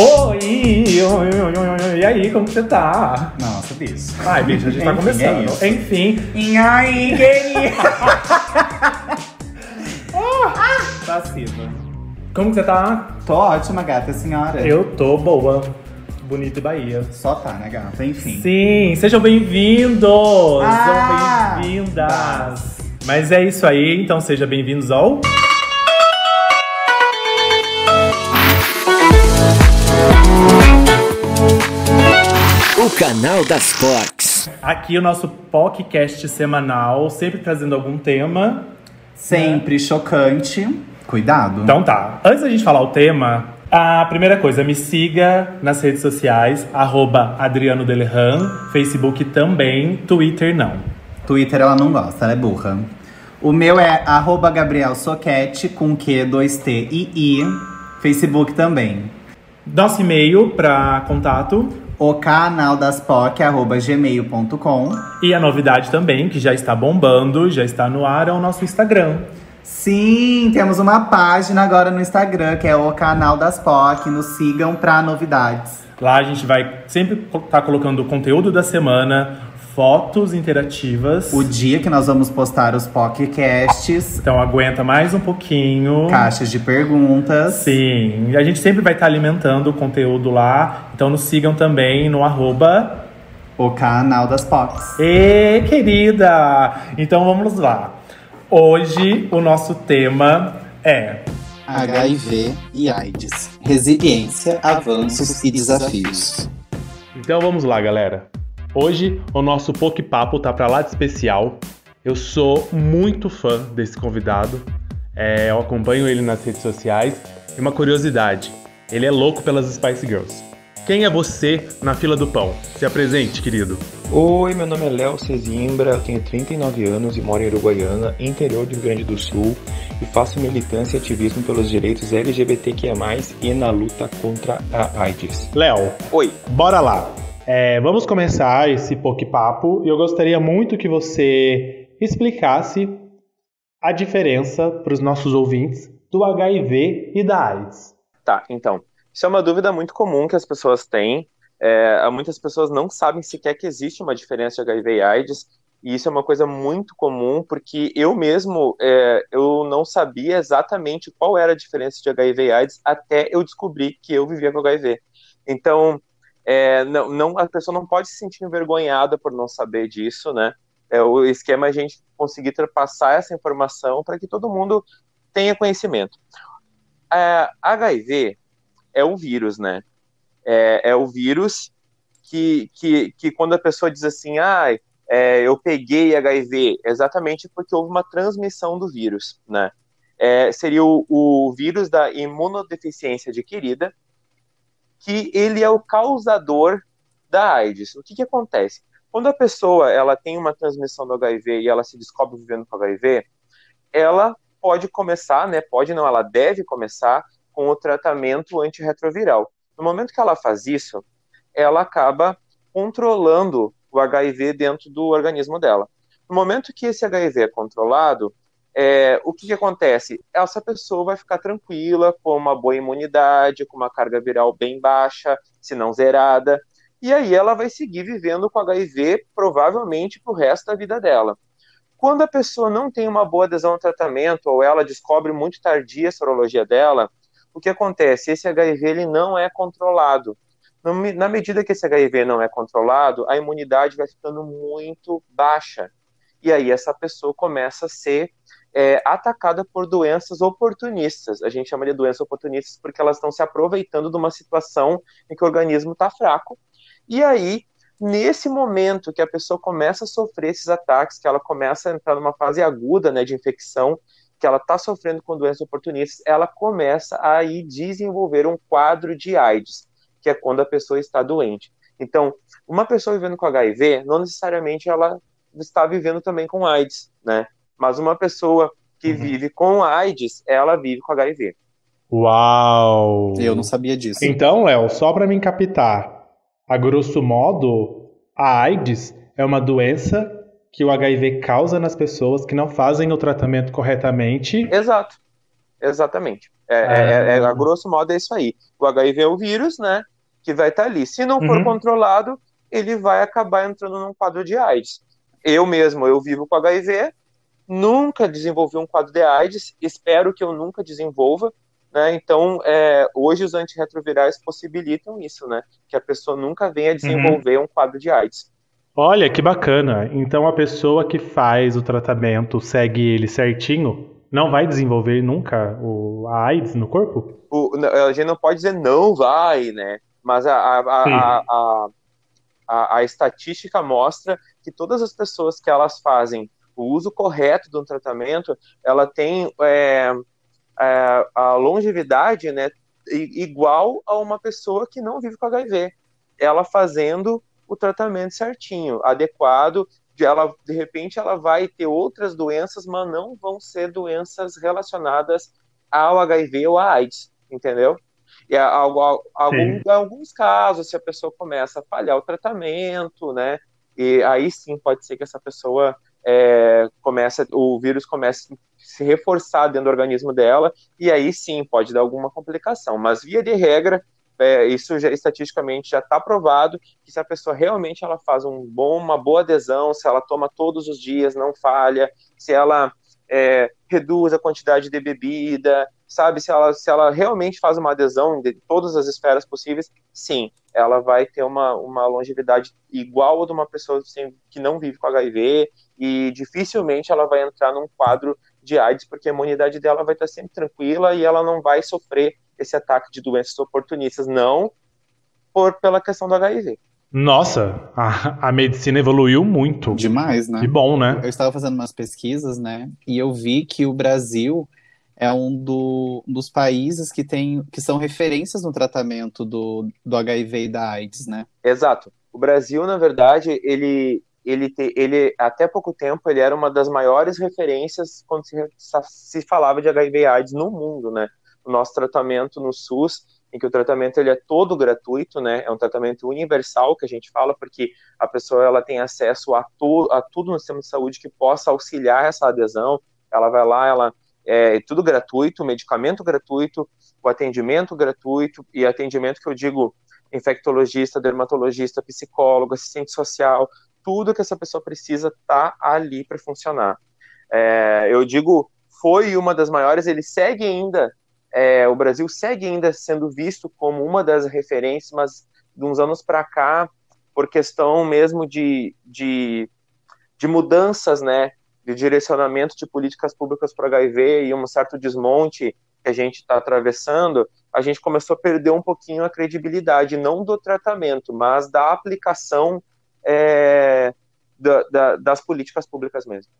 Oi, oi, oi, oi, oi, e aí, como você tá? Nossa, bicho. Ai, bicho, a gente tá Enfim, começando. é isso. Enfim, E aí, gay? Passiva. como que você tá? Tô ótima, gata, senhora. Eu tô boa. Bonito e Bahia. Só tá, né, gata? Enfim. Sim, sejam bem-vindos! Ah, sejam bem-vindas! Mas é isso aí, então sejam bem-vindos ao. O canal das Fox. Aqui o nosso podcast semanal, sempre trazendo algum tema. Sempre chocante. Cuidado. Então tá, antes da gente falar o tema, a primeira coisa, me siga nas redes sociais, arroba Adriano Delerran, Facebook também, Twitter não. Twitter ela não gosta, ela é burra. O meu é arroba Gabriel Soquete com Q, 2T e I. Facebook também. Nosso e-mail para contato O canal das POC, arroba gmail.com. e a novidade também, que já está bombando, já está no ar, é o nosso Instagram. Sim, temos uma página agora no Instagram, que é o canal das POC. Nos sigam pra novidades. Lá a gente vai sempre estar colocando o conteúdo da semana, fotos interativas. O dia que nós vamos postar os podcasts, Então aguenta mais um pouquinho. caixas de perguntas. Sim, a gente sempre vai estar alimentando o conteúdo lá. Então nos sigam também no arroba. O canal das POCs. Ê, querida! Então vamos lá. Hoje o nosso tema é HIV e AIDS. Resiliência, avanços e desafios. Então vamos lá, galera. Hoje o nosso Poke Papo tá pra lá de especial. Eu sou muito fã desse convidado. É, eu acompanho ele nas redes sociais. E uma curiosidade: ele é louco pelas Spice Girls. Quem é você na fila do pão? Se apresente, querido. Oi, meu nome é Léo Cezimbra, eu tenho 39 anos e moro em Uruguaiana, interior do Rio Grande do Sul, e faço militância e ativismo pelos direitos LGBTQIA+, e na luta contra a AIDS. Léo, Oi. bora lá. É, vamos começar esse Papo e eu gostaria muito que você explicasse a diferença para os nossos ouvintes do HIV e da AIDS. Tá, então. Isso é uma dúvida muito comum que as pessoas têm. É, muitas pessoas não sabem sequer que existe uma diferença de HIV e AIDS, e isso é uma coisa muito comum, porque eu mesmo é, eu não sabia exatamente qual era a diferença de HIV e AIDS até eu descobrir que eu vivia com HIV. Então, é, não, não, a pessoa não pode se sentir envergonhada por não saber disso, né? É, o esquema é a gente conseguir passar essa informação para que todo mundo tenha conhecimento. É, HIV é um vírus, né? É, é o vírus que, que, que quando a pessoa diz assim, ah, é, eu peguei HIV, exatamente porque houve uma transmissão do vírus, né? É, seria o, o vírus da imunodeficiência adquirida, que ele é o causador da AIDS. O que, que acontece? Quando a pessoa ela tem uma transmissão do HIV e ela se descobre vivendo com HIV, ela pode começar, né? Pode não, ela deve começar com o tratamento antirretroviral. No momento que ela faz isso, ela acaba controlando o HIV dentro do organismo dela. No momento que esse HIV é controlado, é, o que, que acontece? Essa pessoa vai ficar tranquila, com uma boa imunidade, com uma carga viral bem baixa, se não zerada, e aí ela vai seguir vivendo com HIV provavelmente para o resto da vida dela. Quando a pessoa não tem uma boa adesão ao tratamento, ou ela descobre muito tardia a sorologia dela, o que acontece? Esse HIV ele não é controlado. Na medida que esse HIV não é controlado, a imunidade vai ficando muito baixa. E aí essa pessoa começa a ser é, atacada por doenças oportunistas. A gente chama de doenças oportunistas porque elas estão se aproveitando de uma situação em que o organismo está fraco. E aí, nesse momento que a pessoa começa a sofrer esses ataques, que ela começa a entrar numa fase aguda né, de infecção, que ela está sofrendo com doenças oportunistas, ela começa a ir desenvolver um quadro de AIDS, que é quando a pessoa está doente. Então, uma pessoa vivendo com HIV, não necessariamente ela está vivendo também com AIDS, né? Mas uma pessoa que Uhum. vive com AIDS, ela vive com HIV. Uau! Eu não sabia disso. Então, Léo, só para me captar, a grosso modo, a AIDS é uma doença que o HIV causa nas pessoas que não fazem o tratamento corretamente. Exato. Exatamente. É, é, é, a grosso modo é isso aí. O HIV é o vírus, né? Que vai estar ali. Se não for Uhum. controlado, ele vai acabar entrando num quadro de AIDS. Eu mesmo, eu vivo com HIV, nunca desenvolvi um quadro de AIDS, espero que eu nunca desenvolva, né? Então, é, hoje os antirretrovirais possibilitam isso, né? Que a pessoa nunca venha desenvolver um quadro de AIDS. Olha que bacana. Então a pessoa que faz o tratamento segue ele certinho, não vai desenvolver nunca o, a AIDS no corpo? O- a gente não pode dizer não vai, né? Mas a, a, a- a estatística mostra que todas as pessoas que elas fazem o uso correto de um tratamento, ela tem é, é, a longevidade né, igual a uma pessoa que não vive com HIV. Ela fazendo o tratamento certinho, adequado, de ela de repente ela vai ter outras doenças, mas não vão ser doenças relacionadas ao HIV ou à AIDS, entendeu? E há, há- há- algum- alguns casos, se a pessoa começa a falhar o tratamento, né? E aí sim pode ser que essa pessoa é, comece, o vírus comece a se reforçar dentro do organismo dela, e aí sim pode dar alguma complicação. Mas via de regra, é, isso já, estatisticamente já está provado que se a pessoa realmente ela faz um bom, uma boa adesão, se ela toma todos os dias, não falha, se ela é, reduz a quantidade de bebida, sabe? Se ela, se ela realmente faz uma adesão de todas as esferas possíveis, sim, ela vai ter uma, uma longevidade igual a de uma pessoa sem, que não vive com HIV e dificilmente ela vai entrar num quadro de AIDS, porque a imunidade dela vai estar sempre tranquila e ela não vai sofrer esse ataque de doenças oportunistas, não por pela questão do HIV. Nossa, a, a medicina evoluiu muito. Demais, né? Que bom, né? Eu estava fazendo umas pesquisas, né? E eu vi que o Brasil é um do- dos países que tem, que são referências no tratamento do, do HIV e da AIDS, né? Exato. O Brasil, na verdade, ele, ele, te, ele até pouco tempo ele era uma das maiores referências quando se, se falava de HIV/AIDS no mundo, né? O nosso tratamento no SUS, em que o tratamento ele é todo gratuito, né? É um tratamento universal que a gente fala, porque a pessoa ela tem acesso a, to, a tudo no sistema de saúde que possa auxiliar essa adesão. Ela vai lá, ela é tudo gratuito, medicamento gratuito, o atendimento gratuito e atendimento que eu digo infectologista, dermatologista, psicólogo, assistente social, tudo que essa pessoa precisa tá ali para funcionar. É, eu digo, foi uma das maiores, ele segue ainda, é, o Brasil segue ainda sendo visto como uma das referências, mas de uns anos para cá, por questão mesmo de, de, de mudanças, né, de direcionamento de políticas públicas para HIV e um certo desmonte que a gente está atravessando, a gente começou a perder um pouquinho a credibilidade, não do tratamento, mas da aplicação é, da, da, das políticas públicas mesmo.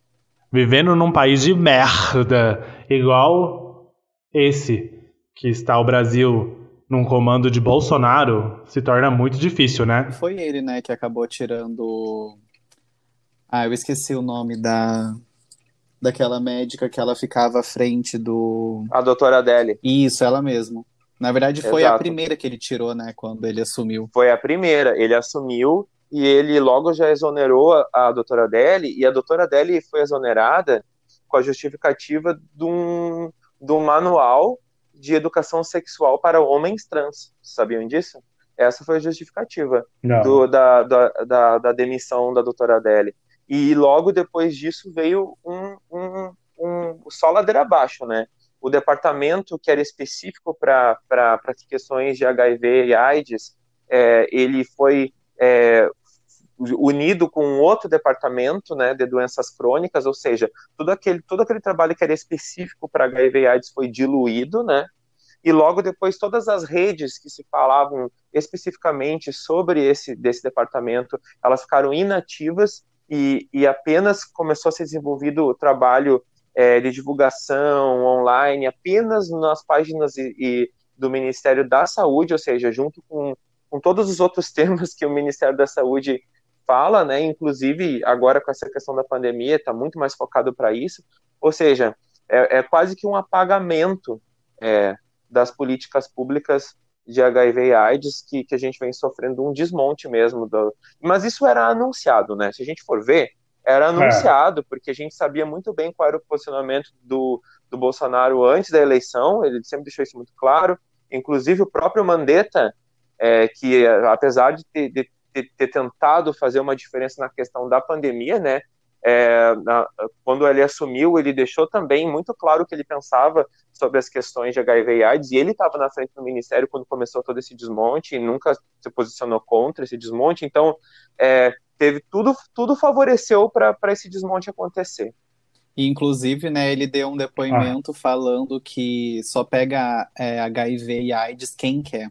Vivendo num país de merda, igual esse, que está o Brasil num comando de Bolsonaro, se torna muito difícil, né? Foi ele, né, que acabou tirando. Ah, eu esqueci o nome da daquela médica que ela ficava à frente do. A doutora Adele. Isso, ela mesmo. Na verdade, foi Exato. a primeira que ele tirou, né, quando ele assumiu. Foi a primeira, ele assumiu e ele logo já exonerou a, a doutora Adele, e a doutora Adele foi exonerada com a justificativa de um, de um manual de educação sexual para homens trans. Sabiam disso? Essa foi a justificativa do, da, da, da, da demissão da doutora Adele. E logo depois disso veio um, um, um só ladeira abaixo, né? O departamento que era específico para questões de HIV e AIDS, é, ele foi é, unido com outro departamento, né, de doenças crônicas, ou seja, todo aquele, todo aquele trabalho que era específico para HIV e AIDS foi diluído, né? E logo depois todas as redes que se falavam especificamente sobre esse desse departamento, elas ficaram inativas e, e apenas começou a ser desenvolvido o trabalho é, de divulgação online apenas nas páginas e, e do Ministério da Saúde, ou seja, junto com, com todos os outros temas que o Ministério da Saúde fala, né? Inclusive agora com essa questão da pandemia está muito mais focado para isso, ou seja, é, é, quase que um apagamento é, das políticas públicas de HIV e AIDS que, que a gente vem sofrendo um desmonte mesmo. Do... Mas isso era anunciado, né? Se a gente for ver, era anunciado, é. porque a gente sabia muito bem qual era o posicionamento do, do Bolsonaro antes da eleição, ele sempre deixou isso muito claro. Inclusive, o próprio Mandetta, é, que apesar de ter, de ter, ter, tentado fazer uma diferença na questão da pandemia, né, é, na, quando ele assumiu, ele deixou também muito claro o que ele pensava sobre as questões de HIV e AIDS, e ele estava na frente do ministério quando começou todo esse desmonte e nunca se posicionou contra esse desmonte, então é, teve tudo, tudo favoreceu para esse desmonte acontecer. E, inclusive, né, ele deu um depoimento ah. falando que só pega é, HIV e AIDS quem quer.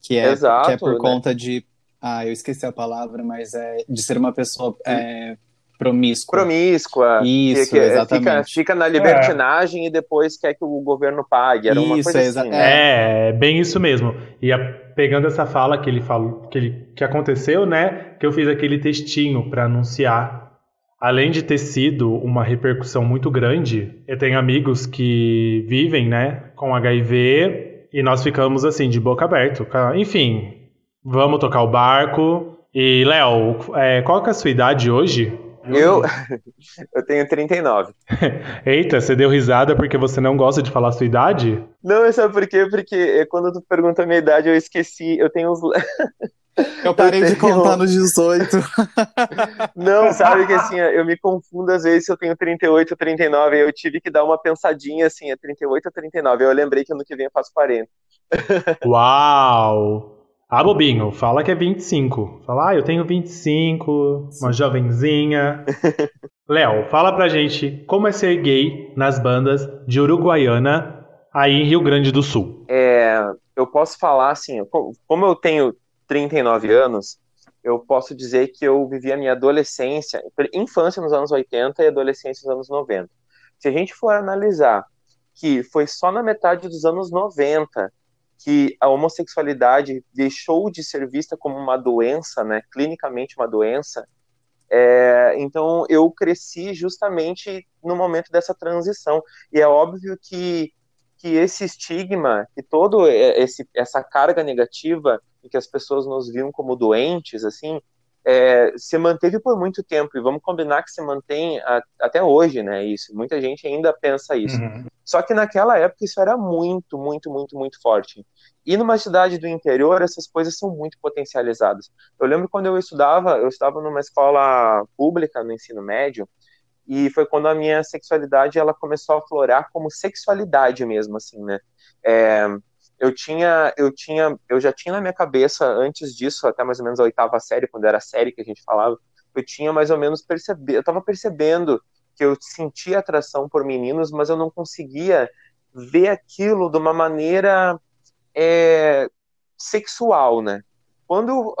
Que é, Exato, que é por né? conta de. Ah, eu esqueci a palavra, mas é de ser uma pessoa é, promíscua. Promíscua. Isso, que, exatamente. Fica, fica na libertinagem é. e depois quer que o governo pague. Era isso, uma coisa assim. Né? É, é, bem isso mesmo. E a, pegando essa fala que ele falou, que, ele, que aconteceu, né, que eu fiz aquele textinho para anunciar além de ter sido uma repercussão muito grande, eu tenho amigos que vivem, né, com HIV e nós ficamos assim, de boca aberta. Enfim, vamos tocar o barco. E, Léo, é, qual é a sua idade hoje? Eu, eu tenho 39. Eita, você deu risada porque você não gosta de falar a sua idade? Não, sabe por quê? Porque quando tu perguntou a minha idade, eu esqueci. Eu tenho uns. Eu parei eu de contar nos 18. Não, sabe que assim, eu me confundo às vezes se eu tenho 38 ou 39, eu tive que dar uma pensadinha assim, é 38 ou 39. Eu lembrei que ano que vem eu faço 40. Uau! Ah, bobinho, fala que é 25. Fala, ah, eu tenho 25, uma jovenzinha. Léo, fala pra gente como é ser gay nas bandas de Uruguaiana aí em Rio Grande do Sul. É, eu posso falar assim, como eu tenho 39 anos, eu posso dizer que eu vivi a minha adolescência, infância nos anos 80 e adolescência nos anos 90. Se a gente for analisar que foi só na metade dos anos 90 que a homossexualidade deixou de ser vista como uma doença, né, clinicamente uma doença, é, então eu cresci justamente no momento dessa transição. E é óbvio que, que esse estigma, que todo esse, essa carga negativa em que as pessoas nos viam como doentes, assim, é, se manteve por muito tempo, e vamos combinar que se mantém a, até hoje, né, isso, muita gente ainda pensa isso. Uhum. Só que naquela época isso era muito, muito, muito, muito forte. E numa cidade do interior, essas coisas são muito potencializadas. Eu lembro quando eu estudava, eu estava numa escola pública no ensino médio, e foi quando a minha sexualidade ela começou a florar como sexualidade mesmo, assim, né, é, eu tinha, eu tinha, eu já tinha na minha cabeça antes disso, até mais ou menos a oitava série, quando era a série que a gente falava, eu tinha mais ou menos percebido, eu estava percebendo que eu sentia atração por meninos, mas eu não conseguia ver aquilo de uma maneira é, sexual, né? Quando,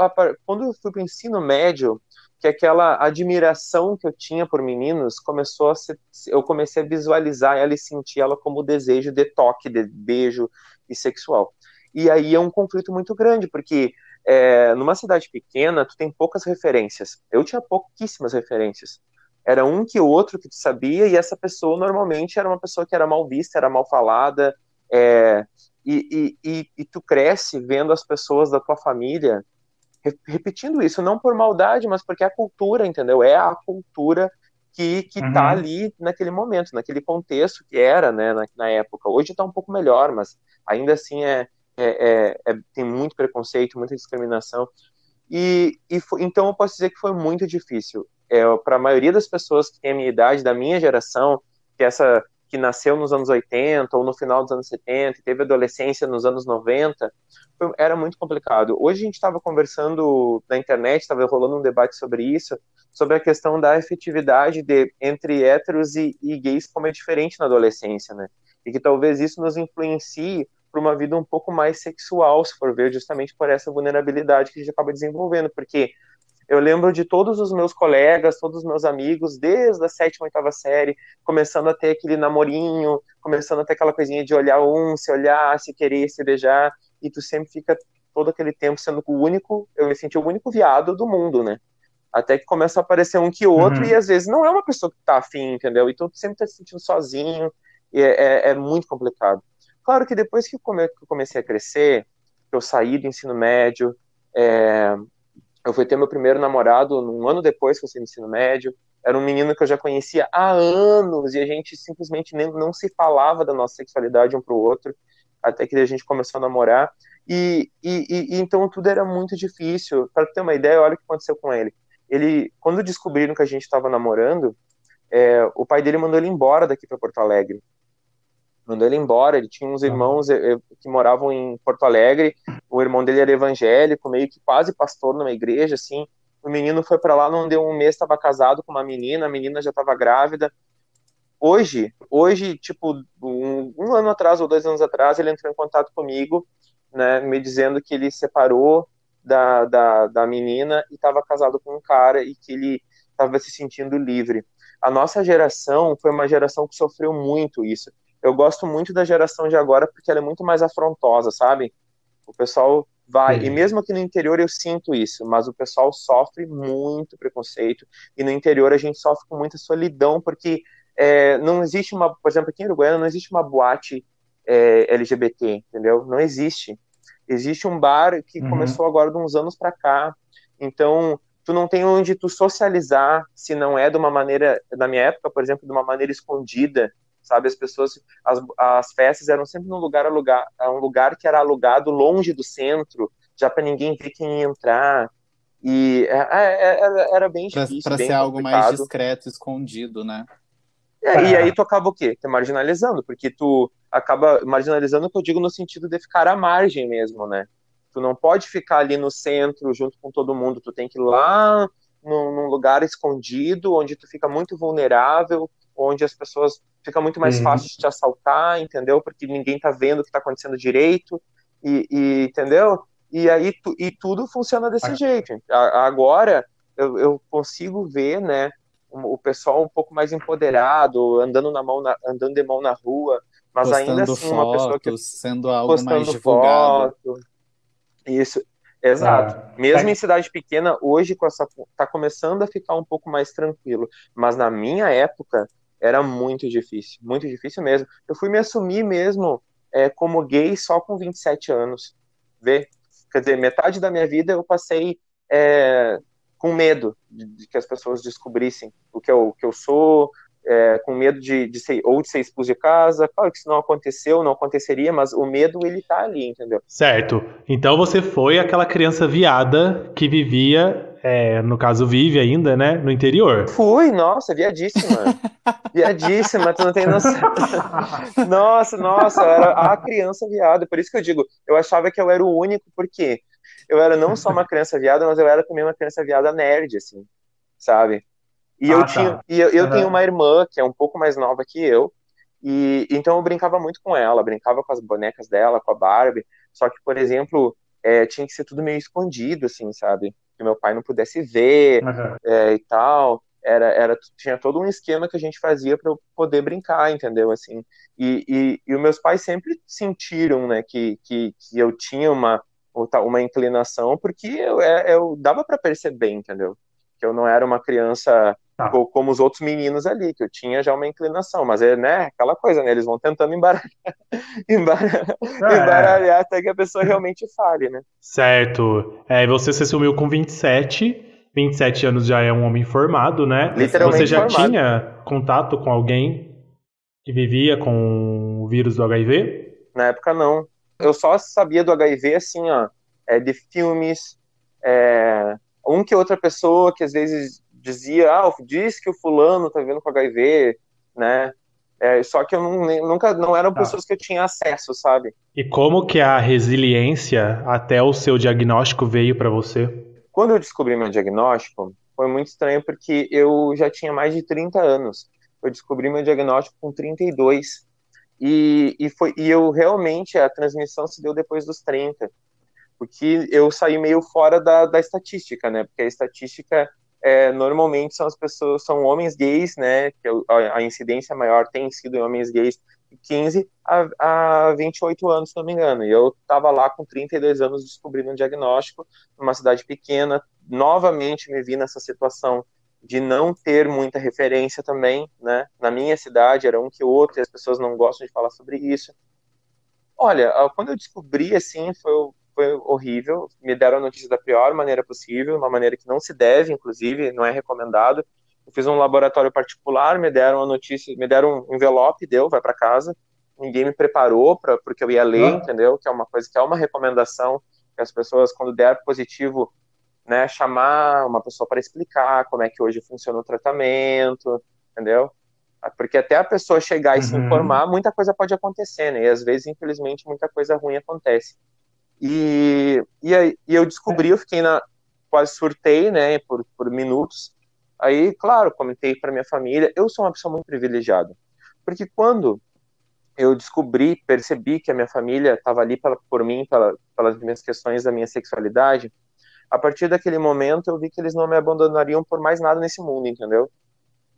quando eu fui para o ensino médio, que aquela admiração que eu tinha por meninos começou a ser, eu comecei a visualizar ela e sentir ela como desejo de toque, de beijo, e sexual. E aí é um conflito muito grande, porque é, numa cidade pequena, tu tem poucas referências. Eu tinha pouquíssimas referências. Era um que o outro que tu sabia, e essa pessoa normalmente era uma pessoa que era mal vista, era mal falada, é, e, e, e, e, tu cresce vendo as pessoas da tua família repetindo isso, não por maldade, mas porque é a cultura, entendeu? É a cultura que, que tá uhum. ali naquele momento, naquele contexto que era, né, na, na época. Hoje tá um pouco melhor, mas ainda assim é, é, é, é tem muito preconceito, muita discriminação. E, e foi, então eu posso dizer que foi muito difícil. É, Para a maioria das pessoas que tem a minha idade, da minha geração, que essa que nasceu nos anos 80 ou no final dos anos 70 e teve adolescência nos anos 90, foi, era muito complicado. Hoje a gente estava conversando na internet, estava rolando um debate sobre isso, sobre a questão da efetividade de, entre héteros e, e gays como é diferente na adolescência, né? E que talvez isso nos influencie para uma vida um pouco mais sexual, se for ver, justamente por essa vulnerabilidade que a gente acaba desenvolvendo, porque eu lembro de todos os meus colegas, todos os meus amigos, desde a sétima, oitava série, começando a ter aquele namorinho, começando a ter aquela coisinha de olhar um, se olhar, se querer, se beijar, e tu sempre fica todo aquele tempo sendo o único, eu me senti o único viado do mundo, né? Até que começa a aparecer um que outro, uhum. e às vezes não é uma pessoa que tá afim, entendeu? Então tu sempre tá se sentindo sozinho, e é, é, é muito complicado. Claro que depois que eu, comecei a crescer, eu saí do ensino médio, é, eu fui ter meu primeiro namorado um ano depois que eu saí do ensino médio. era um menino que eu já conhecia há anos e a gente simplesmente nem, não se falava da nossa sexualidade um para o outro, até que a gente começou a namorar. E, e, e então tudo era muito difícil. Para ter uma ideia, olha o que aconteceu com ele. Ele, quando descobriram que a gente estava namorando, é, o pai dele mandou ele embora daqui para Porto Alegre. Mandou ele embora. Ele tinha uns irmãos é, é, que moravam em Porto Alegre. O irmão dele era evangélico, meio que quase pastor numa igreja, assim. O menino foi para lá, não deu um mês, estava casado com uma menina, a menina já estava grávida. Hoje, hoje, tipo, um, um, ano atrás ou dois anos atrás, ele entrou em contato comigo, né, me dizendo que ele separou da, da, da menina e estava casado com um cara e que ele estava se sentindo livre. A nossa geração foi uma geração que sofreu muito isso. Eu gosto muito da geração de agora porque ela é muito mais afrontosa, sabe? O pessoal vai. Uhum. E mesmo aqui no interior eu sinto isso, mas o pessoal sofre muito preconceito. E no interior a gente sofre com muita solidão, porque é, não existe uma. Por exemplo, aqui em Uruguaiana não existe uma boate é, LGBT, entendeu? Não existe. Existe um bar que uhum. começou agora de uns anos para cá. Então, tu não tem onde tu socializar se não é de uma maneira, na minha época, por exemplo, de uma maneira escondida, sabe? As pessoas, as, as festas eram sempre num lugar alugar, um lugar que era alugado longe do centro, já para ninguém ver quem ia entrar. E é, é, é, era, era bem difícil. Para ser algo mais discreto, escondido, né? É, e aí tu acaba o quê? Te marginalizando, porque tu acaba marginalizando o que eu digo no sentido de ficar à margem mesmo, né? Tu não pode ficar ali no centro junto com todo mundo, tu tem que ir lá num, num lugar escondido, onde tu fica muito vulnerável, onde as pessoas fica muito mais uhum. fácil de te assaltar, entendeu? Porque ninguém tá vendo o que tá acontecendo direito, e, e entendeu? E aí tu, e tudo funciona desse ah. jeito. agora eu, eu, consigo ver, né, o, pessoal um pouco mais empoderado, andando na mão, na, andando de mão na rua, mas postando ainda assim fotos, uma pessoa que sendo algo mais divulgado. Foto, isso, exato. Ah, Mesmo é. em cidade pequena, hoje com essa tá começando a ficar um pouco mais tranquilo, mas na minha época era muito difícil, muito difícil mesmo. Eu fui me assumir mesmo é, como gay só com 27 anos. Vê? Quer dizer, metade da minha vida eu passei é, com medo de, de, que as pessoas descobrissem o que eu, o que eu sou, é, com medo de, de ser, ou de ser expulso de casa. Claro que isso não aconteceu, não aconteceria, mas o medo ele tá ali, entendeu? Certo. Então você foi aquela criança viada que vivia, é, no caso vive ainda, né, no interior. Fui, nossa, viadíssima. viadíssima, tu não tem noção. nossa, nossa, eu era a criança viada. Por isso que eu digo, eu achava que eu era o único, porque eu era não só uma criança viada, mas eu era também uma criança viada nerd, assim, sabe? E ah, eu, tá. tinha, e eu, eu uhum. tenho uma irmã que é um pouco mais nova que eu, e então eu brincava muito com ela, brincava com as bonecas dela, com a Barbie. Só que, por exemplo, é, tinha que ser tudo meio escondido, assim, sabe? Que meu pai não pudesse ver uhum. é, e tal. Era, era, tinha todo um esquema que a gente fazia para eu poder brincar, entendeu? Assim, e, e, e os meus pais sempre sentiram, né, que, que, que eu tinha uma, uma inclinação, porque eu, é, eu dava para perceber, entendeu? Que eu não era uma criança Tá. Como os outros meninos ali, que eu tinha já uma inclinação, mas é, né, aquela coisa, né? Eles vão tentando embaralhar, embaralhar, é. embaralhar até que a pessoa realmente fale, né? Certo. É, você se assumiu com 27, 27 anos já é um homem formado, né? Literalmente Você já formado. tinha contato com alguém que vivia com o vírus do HIV? Na época, não. Eu só sabia do HIV, assim, ó, é, de filmes, é, um que outra pessoa que às vezes dizia, ah, diz que o fulano tá vivendo com HIV, né? É, só que eu não, nunca não eram tá. pessoas que eu tinha acesso, sabe? E como que a resiliência até o seu diagnóstico veio para você? Quando eu descobri meu diagnóstico, foi muito estranho porque eu já tinha mais de 30 anos. Eu descobri meu diagnóstico com 32. E, e, foi, e eu realmente, a transmissão se deu depois dos 30. Porque eu saí meio fora da, da estatística, né? Porque a estatística é, normalmente são as pessoas, são homens gays, né, que a, a incidência maior tem sido em homens gays, 15 a, a 28 anos, se não me engano, e eu estava lá com 32 anos descobrindo um diagnóstico, numa cidade pequena, novamente me vi nessa situação de não ter muita referência também, né, na minha cidade era um que outro, e as pessoas não gostam de falar sobre isso. Olha, quando eu descobri, assim, foi, foi horrível. Me deram a notícia da pior maneira possível, uma maneira que não se deve, inclusive, não é recomendado. Eu fiz um laboratório particular, me deram a notícia, me deram um envelope, deu, vai para casa. Ninguém me preparou para porque eu ia ler, ah. entendeu? Que é uma coisa que é uma recomendação que as pessoas quando der positivo, né, chamar uma pessoa para explicar como é que hoje funciona o tratamento, entendeu? Porque até a pessoa chegar e uhum. se informar, muita coisa pode acontecer, né? E às vezes, infelizmente, muita coisa ruim acontece. E, e, aí, e eu descobri, eu fiquei na. Quase surtei, né, por, por minutos. Aí, claro, comentei para minha família. Eu sou uma pessoa muito privilegiada. Porque quando eu descobri, percebi que a minha família estava ali pela, por mim, pela, pelas minhas questões da minha sexualidade, a partir daquele momento eu vi que eles não me abandonariam por mais nada nesse mundo, entendeu?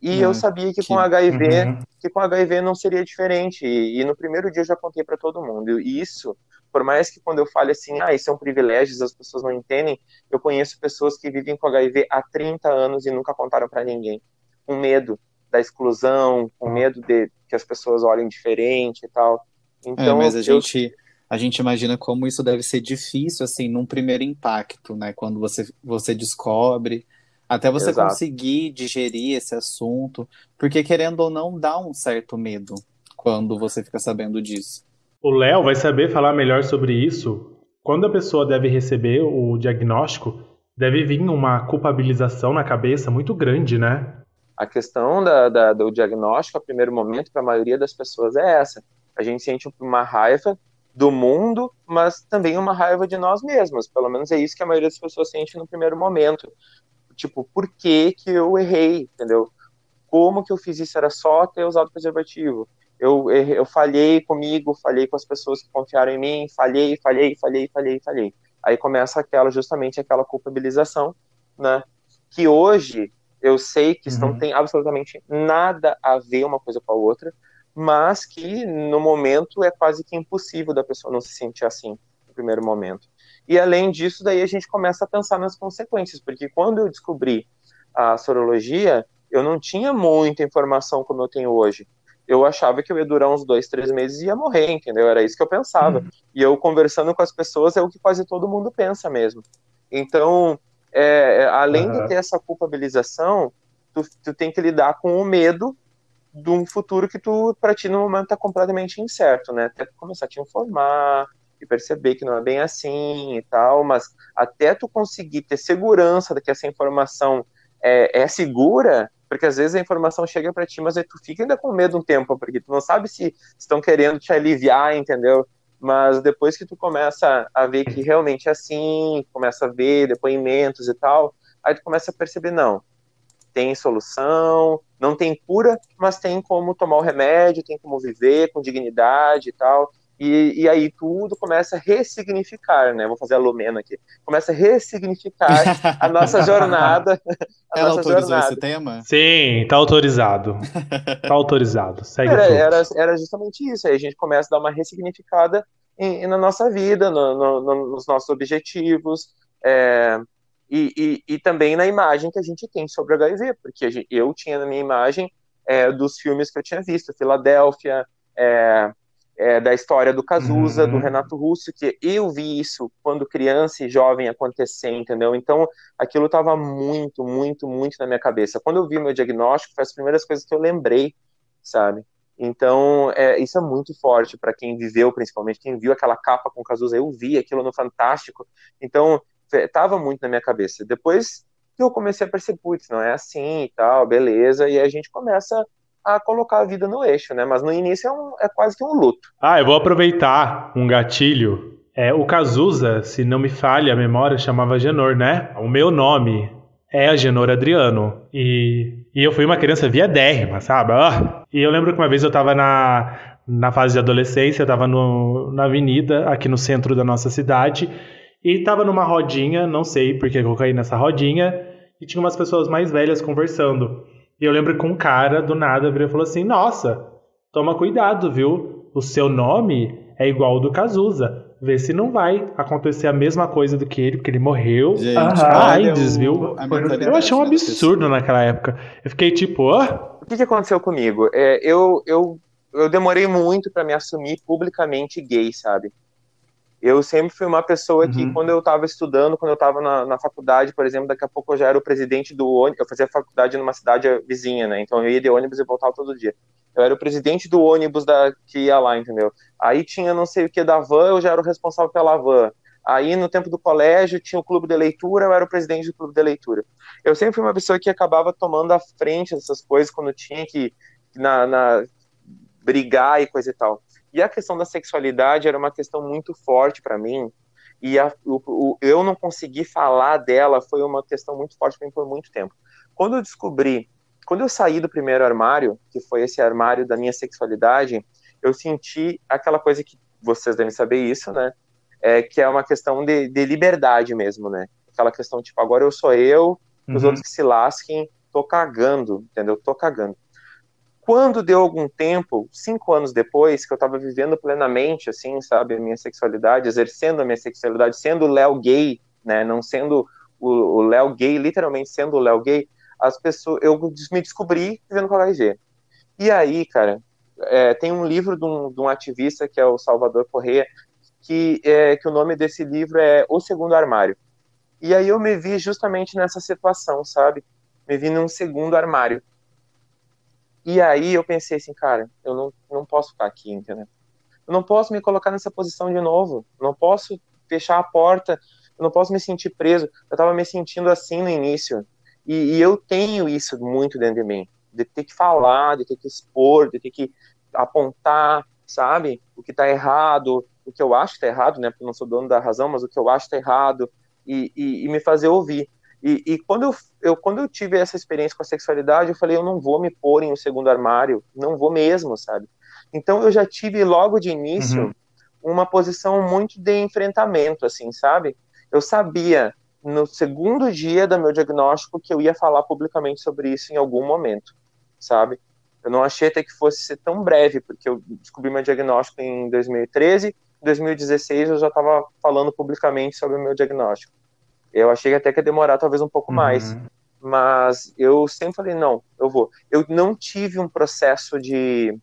E eu hum, sabia que, que, com HIV, uhum. que com HIV não seria diferente. E, e no primeiro dia eu já contei para todo mundo. E isso, por mais que quando eu fale assim, ah, isso é um privilégio, as pessoas não entendem, eu conheço pessoas que vivem com HIV há 30 anos e nunca contaram para ninguém. Com medo da exclusão, com medo de que as pessoas olhem diferente e tal. Então, é, mas a eu... gente a gente imagina como isso deve ser difícil assim num primeiro impacto, né, quando você você descobre até você Exato. conseguir digerir esse assunto, porque querendo ou não dá um certo medo quando você fica sabendo disso. O Léo vai saber falar melhor sobre isso. Quando a pessoa deve receber o diagnóstico, deve vir uma culpabilização na cabeça muito grande, né? A questão da, da, do diagnóstico, a primeiro momento, para a maioria das pessoas é essa. A gente sente uma raiva do mundo, mas também uma raiva de nós mesmos. Pelo menos é isso que a maioria das pessoas sente no primeiro momento. Tipo, por que, que eu errei, entendeu? Como que eu fiz isso? Era só ter usado preservativo. Eu, eu falhei comigo, falhei com as pessoas que confiaram em mim, falhei, falhei, falhei, falhei, falhei. Aí começa aquela, justamente aquela culpabilização, né? Que hoje eu sei que uhum. não tem absolutamente nada a ver uma coisa com a outra, mas que no momento é quase que impossível da pessoa não se sentir assim no primeiro momento. E além disso, daí a gente começa a pensar nas consequências, porque quando eu descobri a sorologia, eu não tinha muita informação como eu tenho hoje. Eu achava que eu ia durar uns dois, três meses e ia morrer, entendeu? Era isso que eu pensava. Uhum. E eu conversando com as pessoas é o que quase todo mundo pensa mesmo. Então, é, é além uhum. de ter essa culpabilização, tu, tu tem que lidar com o medo de um futuro que tu, para ti, no momento, está completamente incerto, né? Até começar a te informar, e perceber que não é bem assim e tal, mas até tu conseguir ter segurança de que essa informação é, é segura, porque às vezes a informação chega para ti, mas aí tu fica ainda com medo um tempo, porque tu não sabe se estão querendo te aliviar, entendeu? Mas depois que tu começa a ver que realmente é assim, começa a ver depoimentos e tal, aí tu começa a perceber, não, tem solução, não tem cura, mas tem como tomar o remédio, tem como viver com dignidade e tal. E, e, aí tudo começa a ressignificar, né? Vou fazer a Lumena aqui. Começa a ressignificar a nossa jornada. A Ela nossa autorizou jornada. esse tema? Sim, tá autorizado. tá autorizado. Segue era, era, era, justamente isso. Aí a gente começa a dar uma ressignificada em, na nossa vida, no, no, no, nos nossos objetivos. É, e, e, e, também na imagem que a gente tem sobre o HIV, porque eu tinha na minha imagem é, dos filmes que eu tinha visto, Filadélfia, é, é, da história do Cazuza, uhum. do Renato Russo, que eu vi isso quando criança e jovem acontecer, entendeu? Então, aquilo estava muito, muito, muito na minha cabeça. Quando eu vi meu diagnóstico, foi as primeiras coisas que eu lembrei, sabe? Então, é, isso é muito forte para quem viveu, principalmente, quem viu aquela capa com Cazuza, eu vi aquilo no Fantástico. Então, estava muito na minha cabeça. Depois que eu comecei a perceber, putz, não é assim e tal, beleza, e a gente começa a colocar a vida no eixo, né? Mas no início é, um, é quase que um luto. Ah, eu vou aproveitar um gatilho. É, o Cazuza, se não me falha a memória, chamava Genor, né? O meu nome é Agenor Adriano. E, e eu fui uma criança viadérrima, sabe? Ah, e eu lembro que uma vez eu tava na, na fase de adolescência, eu tava no, na avenida, aqui no centro da nossa cidade, e tava numa rodinha, não sei porque eu caí nessa rodinha, e tinha umas pessoas mais velhas conversando. E eu lembro que um cara do nada virou e falou assim: Nossa, toma cuidado, viu? O seu nome é igual ao do Cazuza. Vê se não vai acontecer a mesma coisa do que ele, porque ele morreu. Gente, ah, AIDS, viu? Eu achei um absurdo naquela época. Eu fiquei tipo, ah. O que, que aconteceu comigo? É, eu, eu, eu demorei muito para me assumir publicamente gay, sabe? Eu sempre fui uma pessoa que, uhum. quando eu estava estudando, quando eu estava na, na, faculdade, por exemplo, daqui a pouco eu já era o presidente do ônibus. Eu fazia faculdade numa cidade vizinha, né? Então eu ia de ônibus e voltava todo dia. Eu era o presidente do ônibus da, que ia lá, entendeu? Aí tinha não sei o que da van, eu já era o responsável pela van. Aí no tempo do colégio tinha o clube de leitura, eu era o presidente do clube de leitura. Eu sempre fui uma pessoa que acabava tomando a frente dessas coisas quando tinha que na, na brigar e coisa e tal. E a questão da sexualidade era uma questão muito forte para mim. E a, o, o, eu não consegui falar dela, foi uma questão muito forte para mim por muito tempo. Quando eu descobri, quando eu saí do primeiro armário, que foi esse armário da minha sexualidade, eu senti aquela coisa que vocês devem saber isso, né? É, que é uma questão de, de liberdade mesmo, né? Aquela questão, tipo, agora eu sou eu, os uhum. outros que se lasquem, tô cagando, entendeu? Tô cagando. Quando deu algum tempo, cinco anos depois, que eu estava vivendo plenamente, assim, sabe, a minha sexualidade, exercendo a minha sexualidade, sendo Léo gay, né, não sendo o Léo gay, literalmente sendo o Léo gay, as pessoas, eu me descobri vivendo com HIV. E aí, cara, é, tem um livro de um, de um, ativista que é o Salvador Correia, que, é, que o nome desse livro é O Segundo Armário. E aí eu me vi justamente nessa situação, sabe? Me vi num segundo armário. E aí eu pensei assim, cara, eu não, não posso ficar aqui, entendeu? Eu não posso me colocar nessa posição de novo. Não posso fechar a porta. Eu não posso me sentir preso. Eu estava me sentindo assim no início. E, e, eu tenho isso muito dentro de mim. De ter que falar, de ter que expor, de ter que apontar, sabe? O que está errado, o que eu acho que está errado, né? Porque eu não sou dono da razão, mas o que eu acho que está errado. E, e, e me fazer ouvir. E, e, quando, eu, eu, quando eu tive essa experiência com a sexualidade, eu falei, eu não vou me pôr em um segundo armário, não vou mesmo, sabe? Então eu já tive logo de início uhum. uma posição muito de enfrentamento, assim, sabe? Eu sabia no segundo dia do meu diagnóstico que eu ia falar publicamente sobre isso em algum momento, sabe? Eu não achei até que fosse ser tão breve, porque eu descobri meu diagnóstico em 2013, em 2016 eu já estava falando publicamente sobre o meu diagnóstico. Eu achei até que ia demorar talvez um pouco uhum. mais, mas eu sempre falei, não, eu vou. Eu não tive um processo de,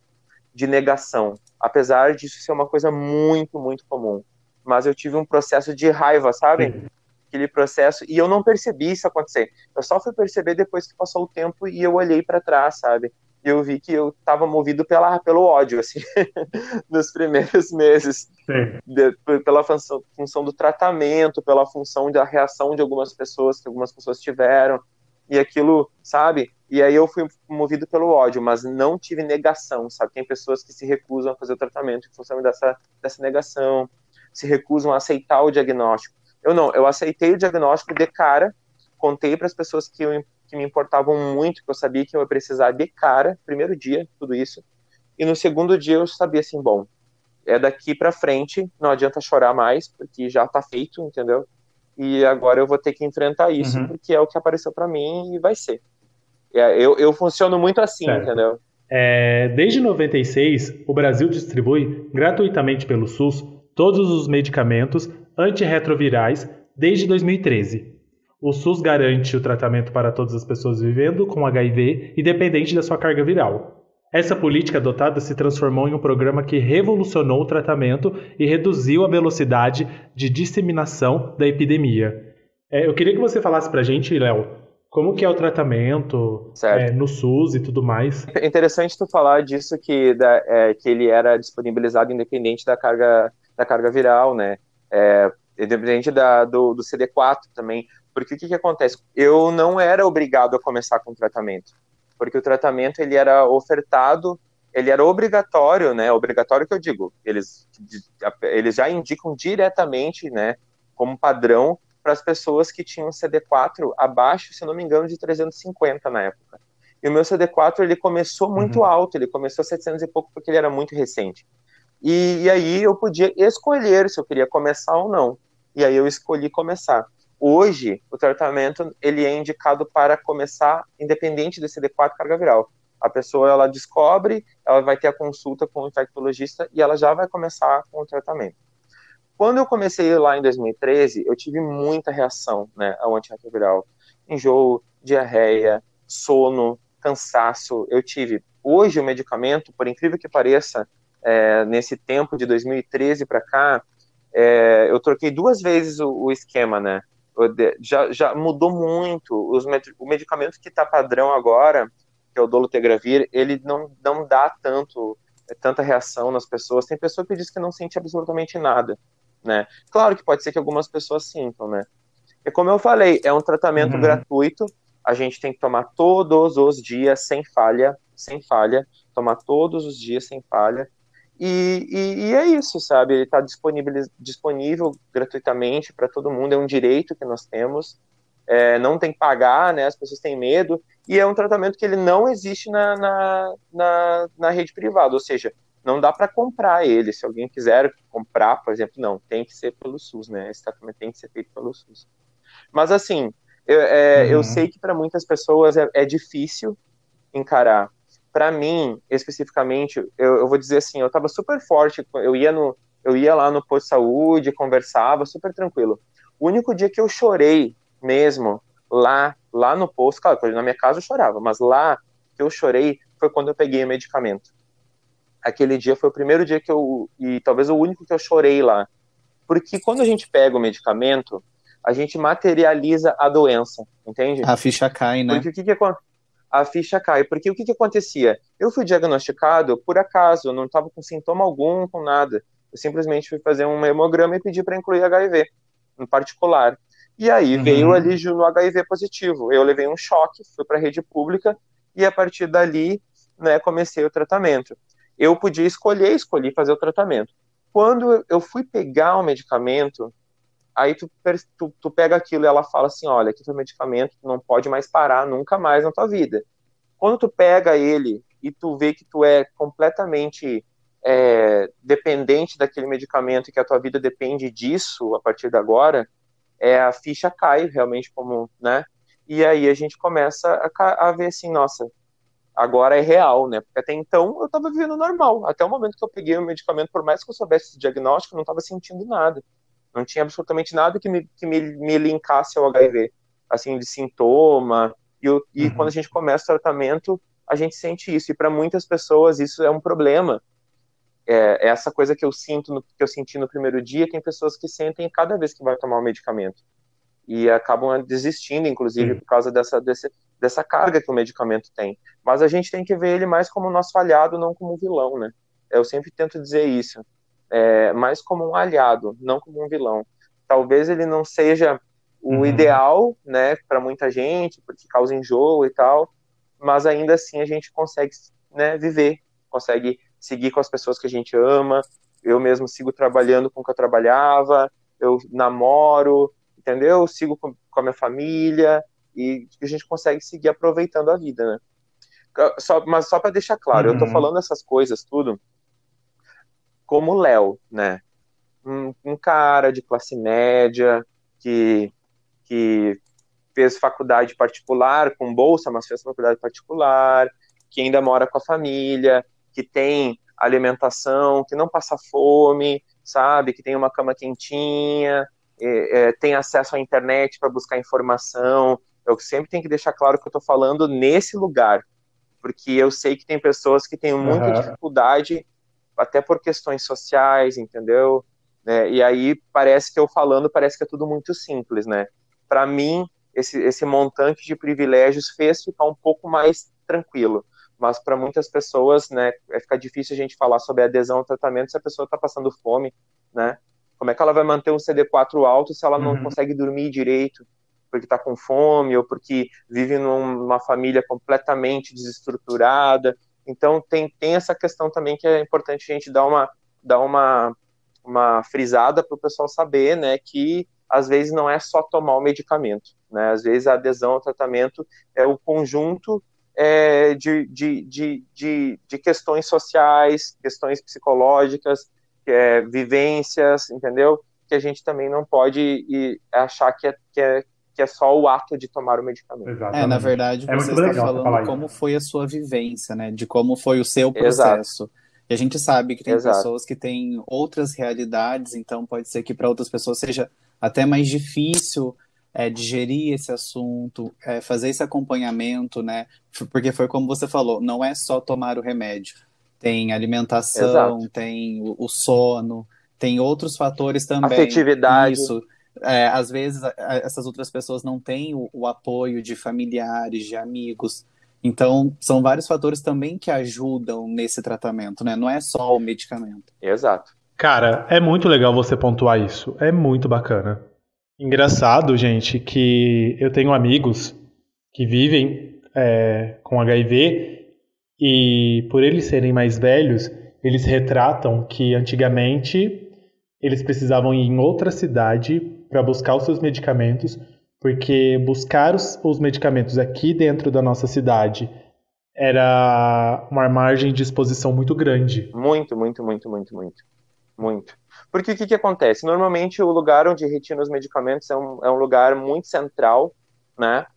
de negação, apesar disso ser uma coisa muito, muito comum. Mas eu tive um processo de raiva, sabe? Sim. Aquele processo, e eu não percebi isso acontecer. Eu só fui perceber depois que passou o tempo e eu olhei para trás, sabe? Eu vi que eu estava movido pela, pelo ódio, assim, nos primeiros meses, de, pela função, função, do tratamento, pela função da reação de algumas pessoas que algumas pessoas tiveram, e aquilo, sabe? E aí eu fui movido pelo ódio, mas não tive negação, sabe? Tem pessoas que se recusam a fazer o tratamento em função dessa, dessa negação, se recusam a aceitar o diagnóstico. Eu não, eu aceitei o diagnóstico de cara, contei para as pessoas que eu que me importavam muito, que eu sabia que eu ia precisar de cara, primeiro dia, tudo isso. E no segundo dia eu sabia assim, bom, é daqui para frente, não adianta chorar mais, porque já tá feito, entendeu? E agora eu vou ter que enfrentar isso, uhum. porque é o que apareceu para mim e vai ser. É, eu, eu funciono muito assim, certo. entendeu? É, desde 96, o Brasil distribui gratuitamente pelo SUS todos os medicamentos antirretrovirais desde 2013. O SUS garante o tratamento para todas as pessoas vivendo com HIV, independente da sua carga viral. Essa política adotada se transformou em um programa que revolucionou o tratamento e reduziu a velocidade de disseminação da epidemia. É, eu queria que você falasse para a gente, Léo, como que é o tratamento é, no SUS e tudo mais. É interessante tu falar disso que, da, é, que ele era disponibilizado independente da carga, da carga viral, né? É, independente da, do, do CD4 também. Porque o que, que acontece? Eu não era obrigado a começar com o tratamento, porque o tratamento ele era ofertado, ele era obrigatório, né? Obrigatório que eu digo, eles, eles já indicam diretamente, né, como padrão para as pessoas que tinham CD4 abaixo, se não me engano, de 350 na época. E o meu CD4 ele começou muito uhum. alto, ele começou a 700 e pouco porque ele era muito recente. E, e aí eu podia escolher se eu queria começar ou não. E aí eu escolhi começar. Hoje, o tratamento ele é indicado para começar independente do CD4 carga viral. A pessoa ela descobre, ela vai ter a consulta com o infectologista e ela já vai começar com o tratamento. Quando eu comecei lá em 2013, eu tive muita reação né, ao antirretroviral. Enjoo, diarreia, sono, cansaço, eu tive. Hoje o medicamento, por incrível que pareça, é, nesse tempo de 2013 para cá, é, eu troquei duas vezes o, o esquema, né? Já, já mudou muito. Os med o medicamento que está padrão agora, que é o dolutegravir, ele não, não dá tanto é, tanta reação nas pessoas. Tem pessoa que diz que não sente absolutamente nada, né? Claro que pode ser que algumas pessoas sintam, né? E como eu falei, é um tratamento uhum. gratuito. A gente tem que tomar todos os dias sem falha, sem falha, tomar todos os dias sem falha. E, e, e é isso, sabe? Ele está disponível, disponível gratuitamente para todo mundo, é um direito que nós temos. É, não tem que pagar, né? As pessoas têm medo. E é um tratamento que ele não existe na, na, na, na rede privada, ou seja, não dá para comprar ele. Se alguém quiser comprar, por exemplo, não, tem que ser pelo SUS, né? Esse tratamento tem que ser feito pelo SUS. Mas assim, eu, é, uhum. eu sei que para muitas pessoas é, é difícil encarar para mim, especificamente, eu, eu, vou dizer assim, eu estava super forte, eu ia, no, eu ia lá no posto de saúde, conversava, super tranquilo. O único dia que eu chorei mesmo, lá, lá no posto, claro, na minha casa eu chorava, mas lá que eu chorei foi quando eu peguei o medicamento. Aquele dia foi o primeiro dia que eu, e talvez o único que eu chorei lá. Porque quando a gente pega o medicamento, a gente materializa a doença, entende? A ficha cai, né? Porque o que, que acontece? A ficha cai. Porque o que, que acontecia? Eu fui diagnosticado por acaso, eu não estava com sintoma algum, com nada. Eu simplesmente fui fazer um hemograma e pedi para incluir HIV, em particular. E aí uhum. veio ali no HIV positivo. Eu levei um choque, fui para a rede pública e a partir dali né, comecei o tratamento. Eu podia escolher, escolhi fazer o tratamento. Quando eu fui pegar o medicamento, aí tu, tu, tu, pega aquilo e ela fala assim, olha, aqui foi medicamento, tu não pode mais parar nunca mais na tua vida. Quando tu pega ele e tu vê que tu é completamente é, dependente daquele medicamento e que a tua vida depende disso a partir de agora, é, a ficha cai realmente como, né? E aí a gente começa a, a ver assim, nossa, agora é real, né? Porque até então eu estava vivendo normal. Até o momento que eu peguei o medicamento, por mais que eu soubesse o diagnóstico, eu não estava sentindo nada. Não tinha absolutamente nada que me, que me, me linkasse ao HIV, assim, de sintoma. E, e uhum. quando a gente começa o tratamento, a gente sente isso. E para muitas pessoas isso é um problema. É, é, essa coisa que eu sinto, no, que eu senti no primeiro dia, tem pessoas que sentem cada vez que vai tomar o medicamento. E acabam desistindo, inclusive, por causa dessa, desse, dessa carga que o medicamento tem. Mas a gente tem que ver ele mais como nosso aliado, não como um vilão, né? Eu sempre tento dizer isso é, mais como um aliado, não como um vilão. Talvez ele não seja o uhum. ideal, né, para muita gente, porque causa enjoo e tal, mas ainda assim a gente consegue, né, viver, consegue seguir com as pessoas que a gente ama. Eu mesmo sigo trabalhando com o que eu trabalhava, eu namoro, entendeu? sigo com, com a minha família e a gente consegue seguir aproveitando a vida, né? Só, mas só para deixar claro, uhum. eu tô uhum. falando essas coisas tudo como o Léo, né? Um, um, cara de classe média que, que fez faculdade particular com bolsa, mas fez faculdade particular, que ainda mora com a família, que tem alimentação, que não passa fome, sabe? Que tem uma cama quentinha, é, é, tem acesso à internet para buscar informação. Eu sempre tenho que deixar claro que eu estou falando nesse lugar, porque eu sei que tem pessoas que têm muita uhum. dificuldade até por questões sociais, entendeu? É, e aí parece que eu falando parece que é tudo muito simples, né? Para mim esse, esse montante de privilégios fez ficar um pouco mais tranquilo, mas para muitas pessoas, né, é ficar difícil a gente falar sobre adesão ao tratamento se a pessoa está passando fome, né? Como é que ela vai manter um CD4 alto se ela não uhum. consegue dormir direito? Porque está com fome ou porque vive numa família completamente desestruturada, então tem, tem essa questão também que é importante a gente dar uma, dar uma, uma frisada para o pessoal saber, né, que às vezes não é só tomar o medicamento, né, às vezes a adesão ao tratamento é o conjunto é, de, de, de, de, de questões sociais, questões psicológicas, é, vivências, entendeu? Que a gente também não pode achar que é, que é, que é só o ato de tomar o medicamento. Exatamente. É, na verdade, é você está falando como foi a sua vivência, né? De como foi o seu processo. Exato. E a gente sabe que tem Exato. pessoas que têm outras realidades, então pode ser que para outras pessoas seja até mais difícil é, digerir esse assunto, é, fazer esse acompanhamento, né? Porque foi como você falou, não é só tomar o remédio. Tem alimentação, Exato. tem o, o sono, tem outros fatores também. Afetividade. Isso. É, às vezes essas outras pessoas não têm o, o, apoio de familiares, de amigos. Então, são vários fatores também que ajudam nesse tratamento, né? Não é só o medicamento. Exato. Cara, é muito legal você pontuar isso. É muito bacana. Engraçado, gente, que eu tenho amigos que vivem é, com HIV e por eles serem mais velhos, eles retratam que antigamente eles precisavam ir em outra cidade para buscar os seus medicamentos, porque buscar os, os medicamentos aqui dentro da nossa cidade era uma margem de exposição muito grande. Muito, muito, muito, muito, muito. Muito. Porque o que, que acontece? Normalmente o lugar onde retira os medicamentos é um, é um lugar muito central, né?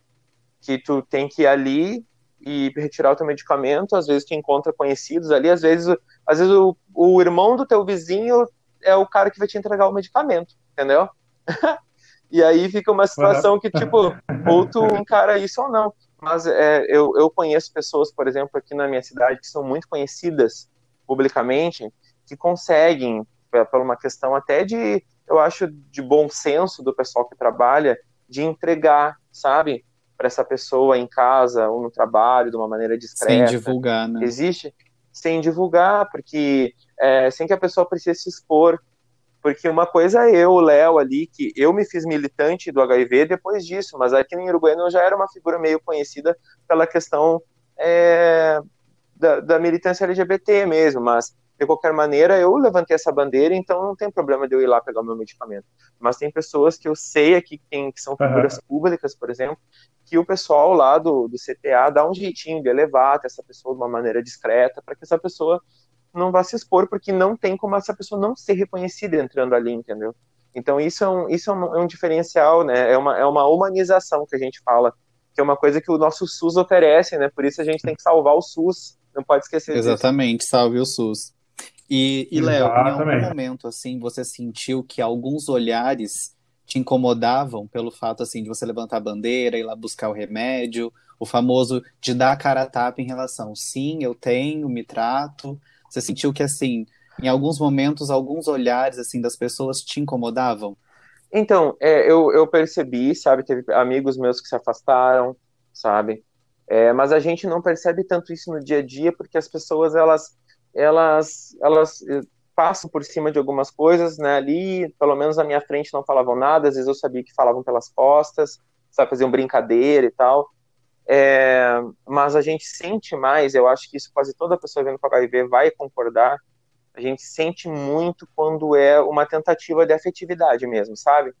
Que tu tem que ir ali e retirar o teu medicamento, às vezes tu encontra conhecidos ali, às vezes, às vezes o, o irmão do teu vizinho é o cara que vai te entregar o medicamento, entendeu? e aí fica uma situação que, tipo, ou tu encara isso ou não. Mas é, eu, eu conheço pessoas, por exemplo, aqui na minha cidade, que são muito conhecidas publicamente, que conseguem, por uma questão até de, eu acho, de bom senso do pessoal que trabalha, de entregar, sabe, para essa pessoa em casa ou no trabalho de uma maneira discreta. Sem divulgar, né? Existe sem divulgar, porque é, sem que a pessoa precise se expor. Porque uma coisa é eu, o Léo ali, que eu me fiz militante do HIV depois disso, mas aqui em Uruguai eu já era uma figura meio conhecida pela questão é, da, da militância LGBT mesmo, mas de qualquer maneira, eu levantei essa bandeira, então não tem problema de eu ir lá pegar o meu medicamento. Mas tem pessoas que eu sei aqui que, são figuras uhum. públicas, por exemplo, que o pessoal lá do, do CTA dá um jeitinho de elevar essa pessoa de uma maneira discreta, para que essa pessoa não vá se expor, porque não tem como essa pessoa não ser reconhecida entrando ali, entendeu? Então isso é um, isso é um, é um diferencial, né? É uma, é uma humanização que a gente fala, que é uma coisa que o nosso SUS oferece, né? Por isso a gente tem que salvar o SUS, não pode esquecer Exatamente, disso. salve o SUS. E, e Léo, em algum momento, assim, você sentiu que alguns olhares te incomodavam pelo fato, assim, de você levantar a bandeira, ir lá buscar o remédio, o famoso de dar a cara a tapa em relação, sim, eu tenho, me trato. Você sentiu que, assim, em alguns momentos, alguns olhares, assim, das pessoas te incomodavam? Então, é, eu, eu percebi, sabe, teve amigos meus que se afastaram, sabe, é, mas a gente não percebe tanto isso no dia a dia, porque as pessoas, elas elas, elas eh, passam por cima de algumas coisas, né? Ali, pelo menos na minha frente, não falavam nada. Às vezes eu sabia que falavam pelas costas, sabe, faziam brincadeira e tal. É, mas a gente sente mais, eu acho que isso quase toda pessoa vendo com HIV vai concordar. A gente sente muito quando é uma tentativa de afetividade mesmo, sabe?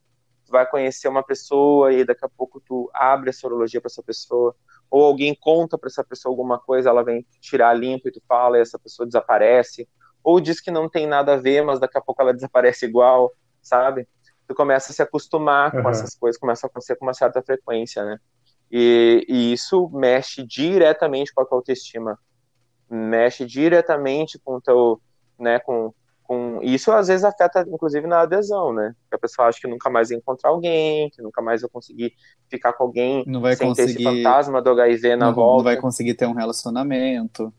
Tu vai conhecer uma pessoa e daqui a pouco tu abre a sorologia para essa pessoa ou alguém conta para essa pessoa alguma coisa, ela vem tirar limpo e tu fala e essa pessoa desaparece, ou diz que não tem nada a ver, mas daqui a pouco ela desaparece igual, sabe? Tu começa a se acostumar uhum. com essas coisas, começa a acontecer com uma certa frequência, né? E, e isso mexe diretamente com a tua autoestima, mexe diretamente com o teu, né, com, com isso às vezes afeta inclusive na adesão, né? Que a pessoa acha que nunca mais vai encontrar alguém, que nunca mais vai conseguir ficar com alguém não vai sem conseguir, ter esse fantasma do HIV na não, volta. Não vai conseguir ter um relacionamento.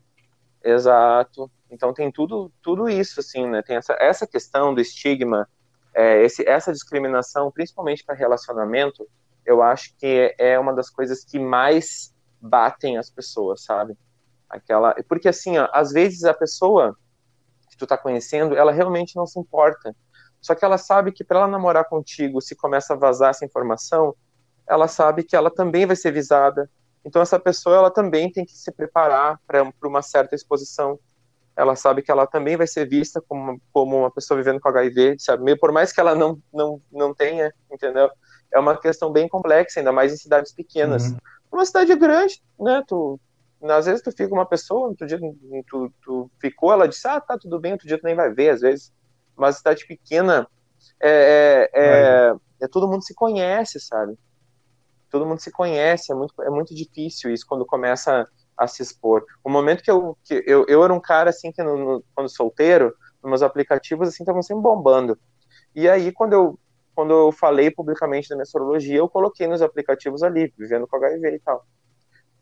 Exato. Então tem tudo, tudo isso, assim, né? Tem essa, essa questão do estigma, é, esse, essa discriminação, principalmente para relacionamento, eu acho que é uma das coisas que mais batem as pessoas, sabe? Aquela, porque assim, ó, às vezes a pessoa tu tá conhecendo, ela realmente não se importa. Só que ela sabe que para ela namorar contigo, se começa a vazar essa informação, ela sabe que ela também vai ser visada. Então essa pessoa ela também tem que se preparar para uma certa exposição. Ela sabe que ela também vai ser vista como, como uma pessoa vivendo com HIV, sabe? Por mais que ela não, não, não tenha, entendeu? É uma questão bem complexa, ainda mais em cidades pequenas. Uhum. Uma cidade grande, né? Tu, às vezes tu fica uma pessoa, outro dia tu, tu ficou, ela disse, ah, tá, tudo bem, outro dia tu nem vai ver, às vezes. Mas cidade pequena, é, é, é, é, todo mundo se conhece, sabe? Todo mundo se conhece, é muito, é muito difícil isso quando começa a se expor. O momento que eu, que eu, eu era um cara, assim, que no, no, quando solteiro, nos meus aplicativos, assim, estavam sempre bombando. E aí, quando eu, quando eu falei publicamente da minha sorologia, eu coloquei nos aplicativos ali, vivendo com HIV e tal.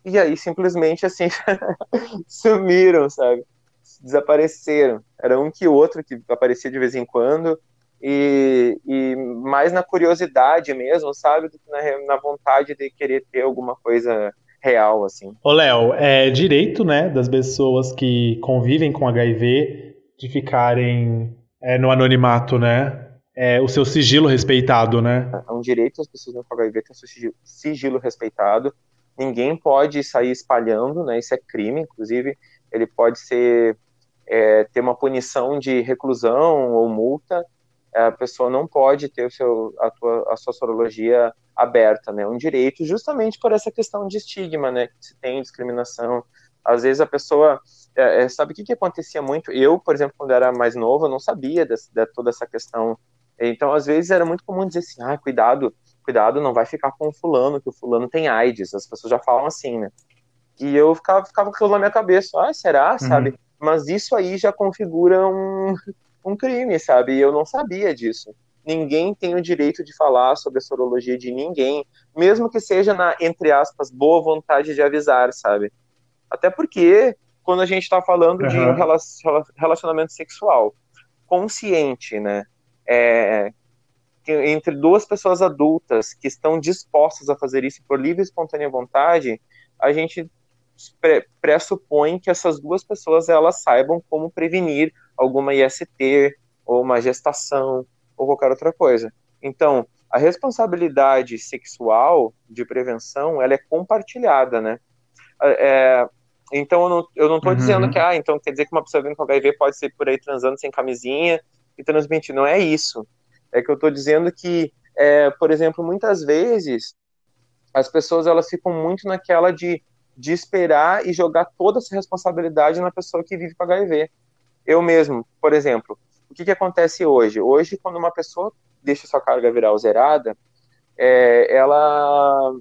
E aí, simplesmente, assim, sumiram, sabe? desapareceram. Era um que outro que aparecia de vez em quando, e, e mais na curiosidade mesmo, sabe, do que na, na vontade de querer ter alguma coisa real, assim. Ô, Léo, é direito, né, das pessoas que convivem com HIV de ficarem é, no anonimato, né? É, o seu sigilo respeitado, né? É um direito das pessoas com HIV ter o seu sigilo, respeitado. Ninguém pode sair espalhando, né? Isso é crime, inclusive. Ele pode ser é, ter uma punição de reclusão ou multa a pessoa não pode ter o seu, a, tua, a sua sorologia aberta, né? Um direito justamente por essa questão de estigma, né? Que se tem discriminação. Às vezes a pessoa é, é, sabe o que, que acontecia muito. Eu, por exemplo, quando era mais novo, eu não sabia de, de toda essa questão. Então, às vezes era muito comum dizer assim, ah, cuidado, cuidado, não vai ficar com o fulano, que o fulano tem AIDS. As pessoas já falam assim, né? E eu ficava, ficava com aquilo na minha cabeça, ah, será, uhum. sabe? Mas isso aí já configura um, um crime, sabe? E eu não sabia disso. Ninguém tem o direito de falar sobre a sorologia de ninguém, mesmo que seja na, entre aspas, boa vontade de avisar, sabe? Até porque, quando a gente está falando uhum. de um relacionamento sexual consciente, né? É, entre duas pessoas adultas que estão dispostas a fazer isso por livre e espontânea vontade, a gente pressupõe que essas duas pessoas elas saibam como prevenir alguma IST ou uma gestação ou qualquer outra coisa. Então, a responsabilidade sexual de prevenção ela é compartilhada, né? É, é então eu não estou uhum. dizendo que ah, então quer dizer que uma pessoa vindo com HIV pode ser por aí transando sem camisinha e transmitir. Não é isso. É que eu estou dizendo que, é, por exemplo, muitas vezes as pessoas elas ficam muito naquela de, de esperar e jogar toda essa responsabilidade na pessoa que vive com HIV. Eu mesmo, por exemplo, o que, que acontece hoje? Hoje, quando uma pessoa deixa sua carga viral zerada, é, ela,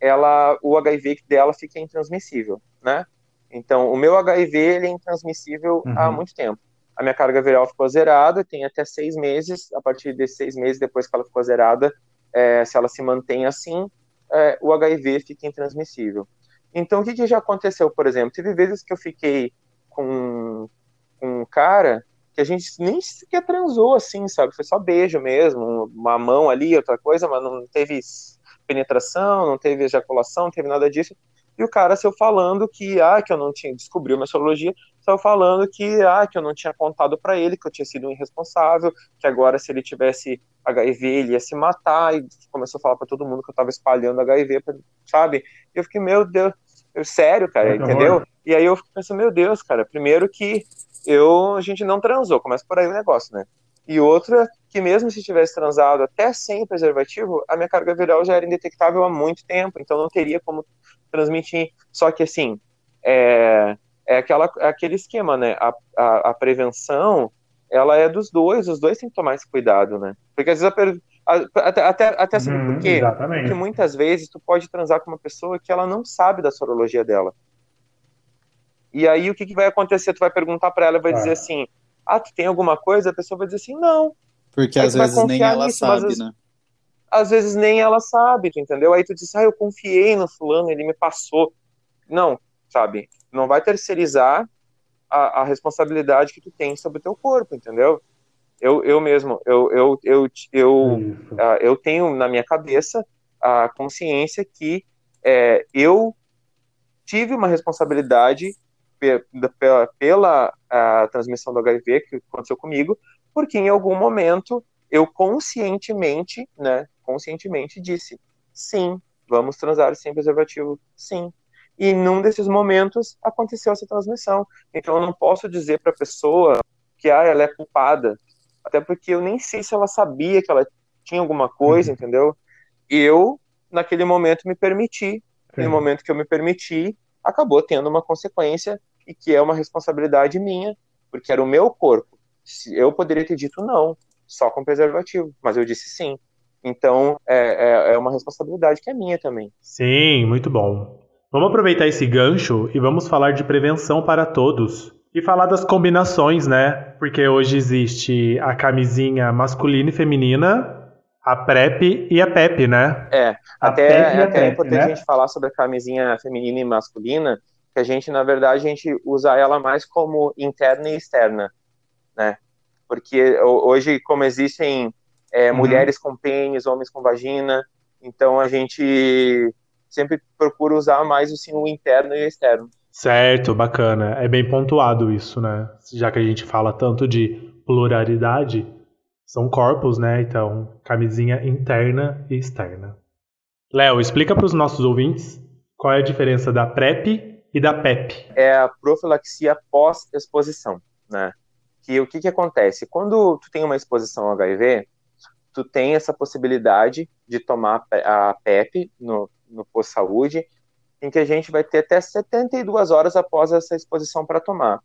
ela, o HIV dela fica intransmissível, né? Então, o meu HIV ele é intransmissível uhum. há muito tempo. A minha carga viral ficou zerada, tem até seis meses. A partir desses seis meses, depois que ela ficou zerada, é, se ela se mantém assim, é, o HIV fica intransmissível. Então, o que, que já aconteceu, por exemplo? Teve vezes que eu fiquei com com um cara que a gente nem sequer transou assim, sabe? Foi só beijo mesmo, uma mão ali, outra coisa, mas não teve penetração, não teve ejaculação, não teve nada disso. E o cara saiu falando que, ah, que eu não tinha, descobriu minha sorologia, saiu falando que, ah, que eu não tinha contado para ele, que eu tinha sido um irresponsável, que agora se ele tivesse HIV ele ia se matar, e começou a falar para todo mundo que eu tava espalhando HIV, sabe? E eu fiquei, meu Deus, eu, sério, cara, entendeu? E aí eu fico pensando, meu Deus, cara, primeiro que eu, a gente não transou, começa por aí o negócio, né? E outra, que mesmo se tivesse transado até sem preservativo, a minha carga viral já era indetectável há muito tempo, então não teria como transmitir. Só que, assim, é, é aquela, é aquele esquema, né? A, a, a, prevenção, ela é dos dois, os dois têm que tomar esse cuidado, né? Porque às vezes a, a, até, até, até sabe hum, por quê? Exatamente. Porque muitas vezes tu pode transar com uma pessoa que ela não sabe da sorologia dela. E aí o que, que vai acontecer? Tu vai perguntar para ela, vai ah. dizer assim: "Ah, tu tem alguma coisa?" A pessoa vai dizer assim: "Não". Porque às vezes nem ela nisso, sabe, às né? Às vezes nem ela sabe, tu entendeu? Aí tu diz: "Ah, eu confiei no fulano, ele me passou". Não, sabe? Não vai terceirizar a, a responsabilidade que tu tem sobre o teu corpo, entendeu? Eu, eu mesmo, eu, eu, eu, eu, uh, eu tenho na minha cabeça a consciência que é, eu tive uma responsabilidade pela, pela a transmissão do HIV que aconteceu comigo, porque em algum momento eu conscientemente, né, conscientemente disse, sim, vamos transar sem preservativo, sim. E num desses momentos aconteceu essa transmissão. Então eu não posso dizer para a pessoa que ah, ela é culpada, até porque eu nem sei se ela sabia que ela tinha alguma coisa, uhum. entendeu? Eu naquele momento me permiti. No momento que eu me permiti, acabou tendo uma consequência e que é uma responsabilidade minha, porque era o meu corpo. Eu poderia ter dito não, só com preservativo, mas eu disse sim. Então é, é, é uma responsabilidade que é minha também. Sim, muito bom. Vamos aproveitar esse gancho e vamos falar de prevenção para todos. E falar das combinações, né? Porque hoje existe a camisinha masculina e feminina, a PrEP e a PEP, né? É, a até, é até PEP, é importante né? a gente falar sobre a camisinha feminina e masculina, que a gente, na verdade, a gente usa ela mais como interna e externa, né? Porque hoje, como existem é, uhum. mulheres com pênis, homens com vagina, então a gente sempre procura usar mais assim, o interno e o externo. Certo, bacana. É bem pontuado isso, né? Já que a gente fala tanto de pluralidade, são corpos, né? Então, camisinha interna e externa. Léo, explica para os nossos ouvintes qual é a diferença da PrEP e da PEP. É a profilaxia pós-exposição, né? Que o que, que acontece? Quando tu tem uma exposição ao HIV, tu tem essa possibilidade de tomar a PEP no, no pós-saúde, em que a gente vai ter até 72 horas após essa exposição para tomar.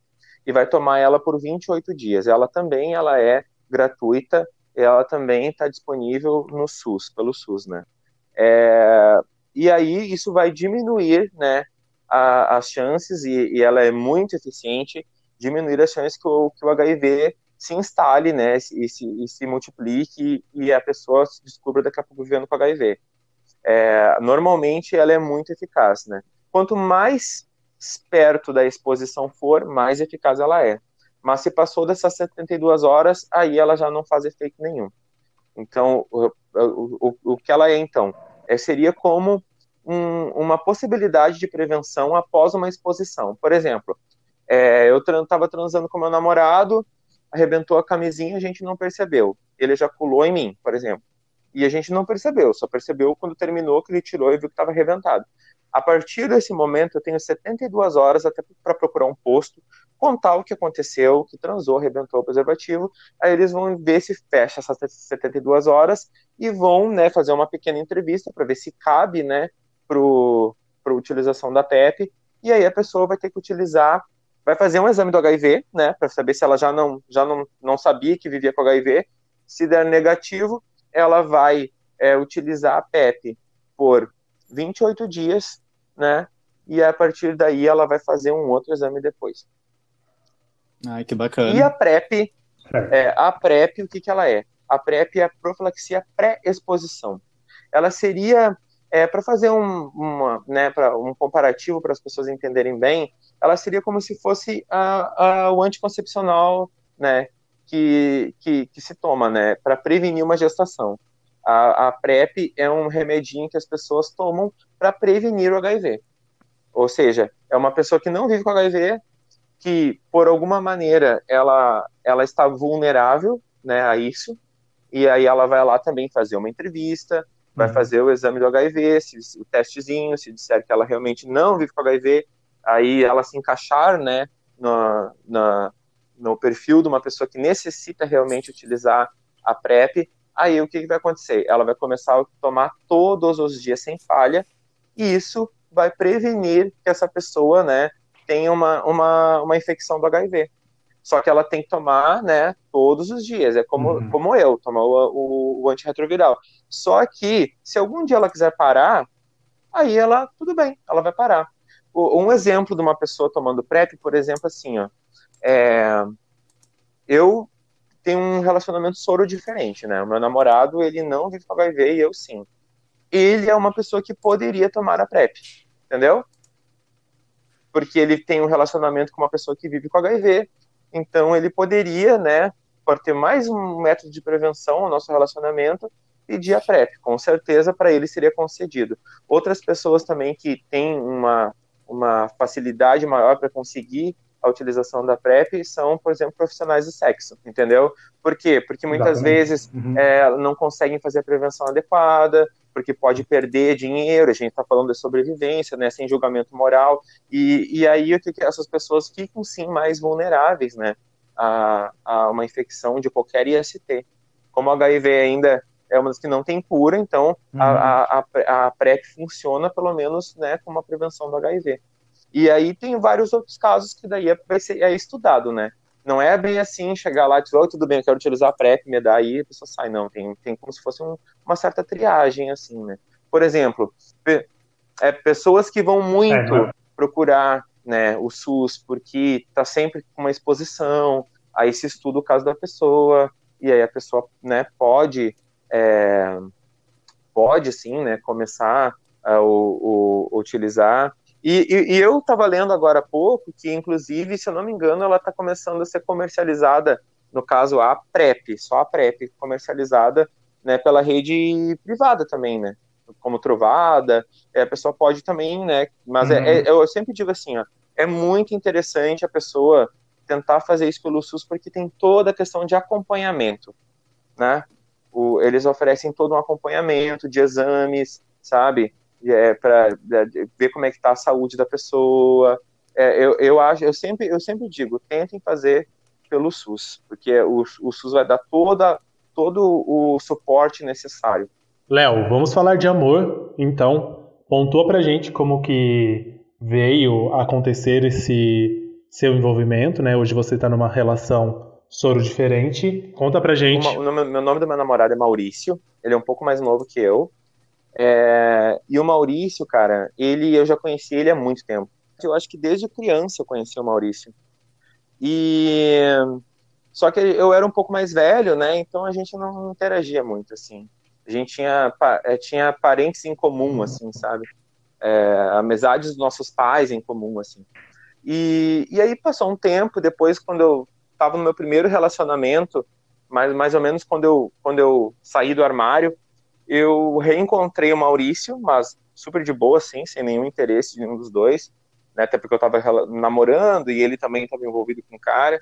E vai tomar ela por 28 dias. Ela também ela é gratuita, ela também está disponível no SUS, pelo SUS, né? É, e aí isso vai diminuir, né, a, as chances, e, e, ela é muito eficiente, diminuir as chances que o, que o HIV se instale, né, e se, e se multiplique e a pessoa se descubra daqui a pouco vivendo com HIV. É, normalmente ela é muito eficaz, né? Quanto mais perto da exposição for, mais eficaz ela é. Mas se passou dessas 72 horas, aí ela já não faz efeito nenhum. Então, o, o, o que ela é, então? É, seria como um, uma possibilidade de prevenção após uma exposição. Por exemplo, é, eu estava transando com meu namorado, arrebentou a camisinha, a gente não percebeu. Ele ejaculou em mim, por exemplo. E a gente não percebeu, só percebeu quando terminou que ele tirou e viu que estava arrebentado. A partir desse momento, eu tenho 72 horas até para procurar um posto, contar o que aconteceu, que transou, arrebentou o preservativo. Aí eles vão ver se fecha essas 72 horas e vão né, fazer uma pequena entrevista para ver se cabe né, para a utilização da PEP. E aí a pessoa vai ter que utilizar vai fazer um exame do HIV, né, para saber se ela já não já não, não sabia que vivia com HIV. Se der negativo, ela vai é, utilizar a PEP por 28 dias, né, e a partir daí ela vai fazer um outro exame depois. Ai, que bacana. E a PrEP, é, a PrEP, o que, que ela é? A PrEP é a profilaxia pré-exposição. Ela seria, é, para fazer um, uma, né, pra, um comparativo para as pessoas entenderem bem, ela seria como se fosse a, a, o anticoncepcional, né, que, que, que se toma, né, para prevenir uma gestação. A, a, PrEP é um remedinho que as pessoas tomam para prevenir o HIV. Ou seja, é uma pessoa que não vive com HIV, que por alguma maneira ela, ela está vulnerável né, a isso, e aí ela vai lá também fazer uma entrevista, vai uhum. fazer o exame do HIV, se, o testezinho, se disser que ela realmente não vive com HIV, aí ela se encaixar, né, no, na, no perfil de uma pessoa que necessita realmente utilizar a PrEP, aí o que, que vai acontecer? Ela vai começar a tomar todos os dias sem falha, e isso vai prevenir que essa pessoa, né, tenha uma, uma, uma infecção do HIV. Só que ela tem que tomar, né, todos os dias. É como, uhum. como eu, tomar o, o, o, antirretroviral. Só que, se algum dia ela quiser parar, aí ela, tudo bem, ela vai parar um exemplo de uma pessoa tomando PrEP, por exemplo, assim, ó, é, eu tenho um relacionamento soro diferente, né? O meu namorado, ele não vive com HIV e eu sim. Ele é uma pessoa que poderia tomar a PrEP, entendeu? Porque ele tem um relacionamento com uma pessoa que vive com HIV, então ele poderia, né, por ter mais um método de prevenção ao nosso relacionamento, pedir a PrEP. Com certeza, para ele seria concedido. Outras pessoas também que têm uma uma facilidade maior para conseguir a utilização da PrEP são, por exemplo, profissionais do sexo, entendeu? Por quê? Porque muitas Exatamente. vezes uhum. é, não conseguem fazer a prevenção adequada, porque pode perder dinheiro, a gente está falando de sobrevivência, né, sem julgamento moral, e, e aí o que, que essas pessoas ficam sim mais vulneráveis, né, a, a uma infecção de qualquer IST. Como o HIV ainda é uma das que não tem cura, então uhum. a, a, a PrEP funciona pelo menos né, como uma prevenção do HIV. E aí tem vários outros casos que daí é, vai ser, é estudado, né? Não é bem assim, chegar lá e dizer, oh, tudo bem, eu quero utilizar a PrEP, me dá aí, a pessoa sai, não, tem, tem como se fosse um, uma certa triagem, assim, né? Por exemplo, pe é, pessoas que vão muito é, procurar né, o SUS porque está sempre com uma exposição, aí se estuda o caso da pessoa, e aí a pessoa né, pode é, pode sim, né, começar a o, o, utilizar E, e, e, eu estava lendo agora há pouco que, inclusive, se eu não me engano, ela está começando a ser comercializada, no caso a PrEP, só a PrEP comercializada né, pela rede privada também, né? Como Trovada, é, a pessoa pode também, né? Mas uhum. é, é, eu sempre digo assim, ó, é muito interessante a pessoa tentar fazer isso pelo SUS porque tem toda a questão de acompanhamento, né? O, eles oferecem todo um acompanhamento de exames, sabe? É, para ver como é que está a saúde da pessoa. É, eu, eu acho, eu sempre, eu sempre digo, tentem fazer pelo SUS, porque o, o SUS vai dar toda, todo o suporte necessário. Léo, vamos falar de amor, então. Pontua pra gente como que veio acontecer esse seu envolvimento, né? Hoje você está numa relação soro diferente. Conta pra gente. O nome, meu nome do meu namorado é Maurício. Ele é um pouco mais novo que eu. É, e o Maurício, cara, ele eu já conheci ele há muito tempo. Eu acho que desde criança eu conheci o Maurício. E só que eu era um pouco mais velho, né? Então a gente não interagia muito assim. A gente tinha é, tinha parentes em comum, assim, sabe? É, amizades dos nossos pais em comum, assim. E, e aí passou um tempo depois, quando eu estava no meu primeiro relacionamento, mais, mais ou menos quando eu, quando eu saí do armário, eu reencontrei o Maurício, mas super de boa, assim, sem nenhum interesse de nenhum dos dois, né, até porque eu estava namorando e ele também estava envolvido com o cara.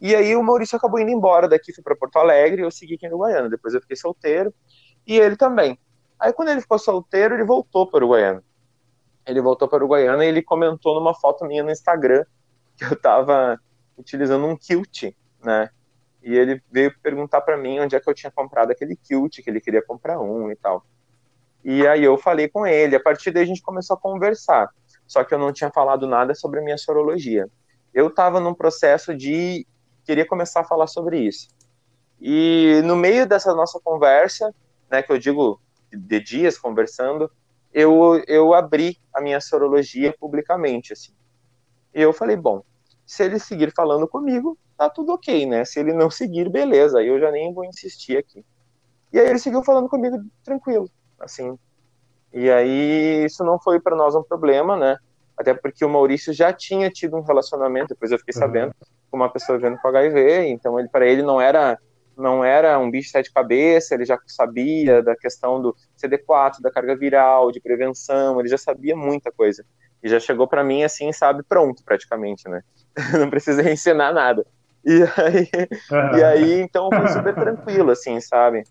E aí o Maurício acabou indo embora daqui, fui para Porto Alegre, eu segui aqui no Uruguaiana. Depois eu fiquei solteiro e ele também. Aí quando ele ficou solteiro, ele voltou para o Uruguaiana. Ele voltou para Uruguaiana e ele comentou numa foto minha no Instagram que eu estava utilizando um kilt, né? E ele veio perguntar para mim onde é que eu tinha comprado aquele kilt, que ele queria comprar um e tal. E aí eu falei com ele, a partir daí a gente começou a conversar. Só que eu não tinha falado nada sobre a minha sorologia. Eu estava num processo de queria começar a falar sobre isso. E no meio dessa nossa conversa, né, que eu digo de dias conversando, eu eu abri a minha sorologia publicamente assim. E eu falei, bom, se ele seguir falando comigo, tá tudo ok, né? Se ele não seguir, beleza, aí eu já nem vou insistir aqui. E aí ele seguiu falando comigo tranquilo, assim. E aí isso não foi para nós um problema, né? Até porque o Maurício já tinha tido um relacionamento, depois eu fiquei uhum. sabendo, com uma pessoa vivendo com HIV, então ele para ele não era não era um bicho de sete cabeças, ele já sabia da questão do CD4, da carga viral, de prevenção, ele já sabia muita coisa. E já chegou para mim assim, sabe, pronto praticamente, né? não precisa ensinar nada. E aí, uhum. e aí então foi super tranquilo, assim, sabe?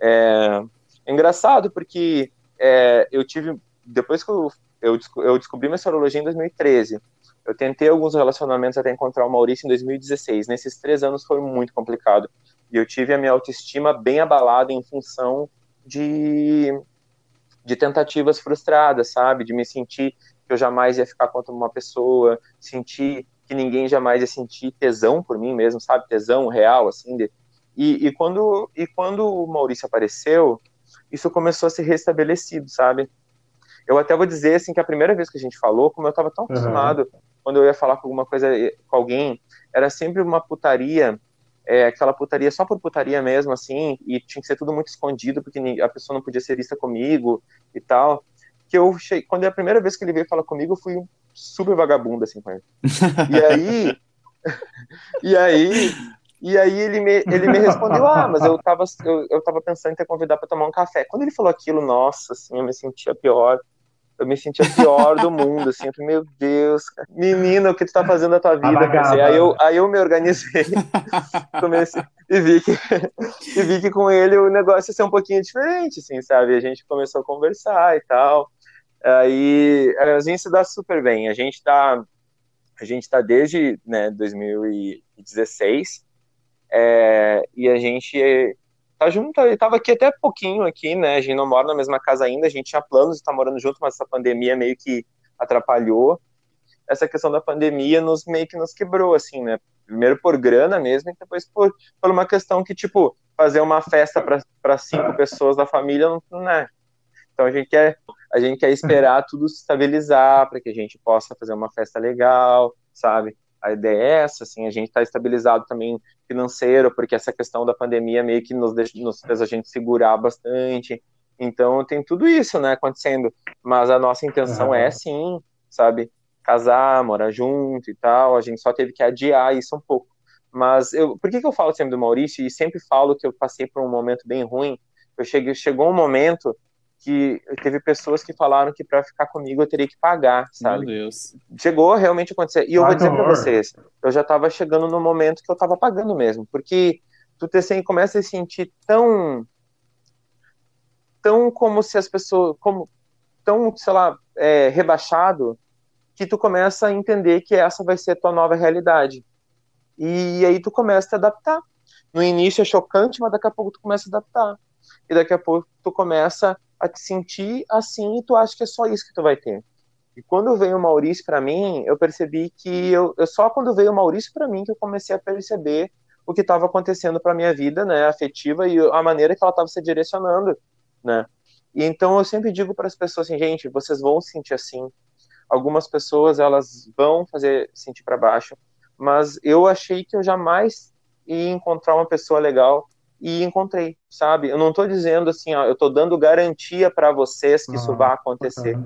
É, é engraçado porque é, eu tive, depois que eu, eu, eu descobri minha sorologia em 2013, eu tentei alguns relacionamentos até encontrar o Maurício em 2016. Nesses três anos foi muito complicado. E eu tive a minha autoestima bem abalada em função de, de tentativas frustradas, sabe? De me sentir que eu jamais ia ficar contra uma pessoa, sentir que ninguém jamais ia sentir tesão por mim mesmo, sabe? Tesão real, assim. De... E, e, quando, e quando o Maurício apareceu, isso começou a ser restabelecido, sabe? Eu até vou dizer, assim, que a primeira vez que a gente falou, como eu estava tão acostumado, uhum. quando eu ia falar com alguma coisa eh, com alguém, era sempre uma putaria, é, aquela putaria só por putaria mesmo, assim, e tinha que ser tudo muito escondido, porque a pessoa não podia ser vista comigo e tal. Que eu, quando é a primeira vez que ele veio falar comigo, eu fui super vagabundo, assim, com ele. E aí, e aí, e aí ele me, ele me respondeu, ah, mas eu tava, eu, eu tava pensando em te convidar para tomar um café. Quando ele falou aquilo, nossa, assim, eu me sentia pior. Eu me sentia pior do mundo, assim, eu falei, meu Deus, menina, o que tu tá fazendo da tua vida? Pensei, aí, eu, aí eu me organizei, comecei, e vi, que, e vi que com ele o negócio ia ser um pouquinho diferente, assim, sabe? A gente começou a conversar e tal. Aí a gente se dá super bem. A gente está a gente está desde né, 2016 é, e a gente tá junto, estava aqui até pouquinho aqui, né? A gente não mora na mesma casa ainda, a gente tinha planos de estar morando junto, mas essa pandemia meio que atrapalhou. Essa questão da pandemia nos meio que nos quebrou, assim, né? Primeiro por grana mesmo, e depois por, por uma questão que, tipo, fazer uma festa para cinco pessoas da família não, né? Então a gente quer a gente quer esperar tudo se estabilizar para que a gente possa fazer uma festa legal, sabe? A ideia é essa, assim, a gente está estabilizado também financeiro, porque essa questão da pandemia meio que nos, deixa, nos fez a gente segurar bastante. Então tem tudo isso, né, acontecendo. Mas a nossa intenção é sim sabe? Casar, morar junto e tal, a gente só teve que adiar isso um pouco. Mas eu, por que, que eu falo sempre do Maurício e sempre falo que eu passei por um momento bem ruim? Eu cheguei, chegou um momento que teve pessoas que falaram que para ficar comigo eu teria que pagar, sabe? Meu Deus. Chegou a realmente acontecer. E eu ah, vou dizer para vocês, eu já estava chegando no momento que eu estava pagando mesmo, porque tu te, assim, começa a se sentir tão tão como se as pessoas como tão, sei lá, é, rebaixado que tu começa a entender que essa vai ser a tua nova realidade. E aí tu começa a te adaptar. No início é chocante, mas daqui a pouco tu começa a adaptar. E daqui a pouco tu começa a te sentir assim e tu acha que é só isso que tu vai ter. E quando veio o Maurício para mim, eu percebi que eu, eu só quando veio o Maurício para mim que eu comecei a perceber o que estava acontecendo para minha vida, né, afetiva e a maneira que ela estava se direcionando, né? E então eu sempre digo para as pessoas assim, gente, vocês vão se sentir assim. Algumas pessoas elas vão fazer sentir para baixo, mas eu achei que eu jamais ia encontrar uma pessoa legal e encontrei, sabe? Eu não estou dizendo assim, ó, eu estou dando garantia para vocês que isso vai acontecer,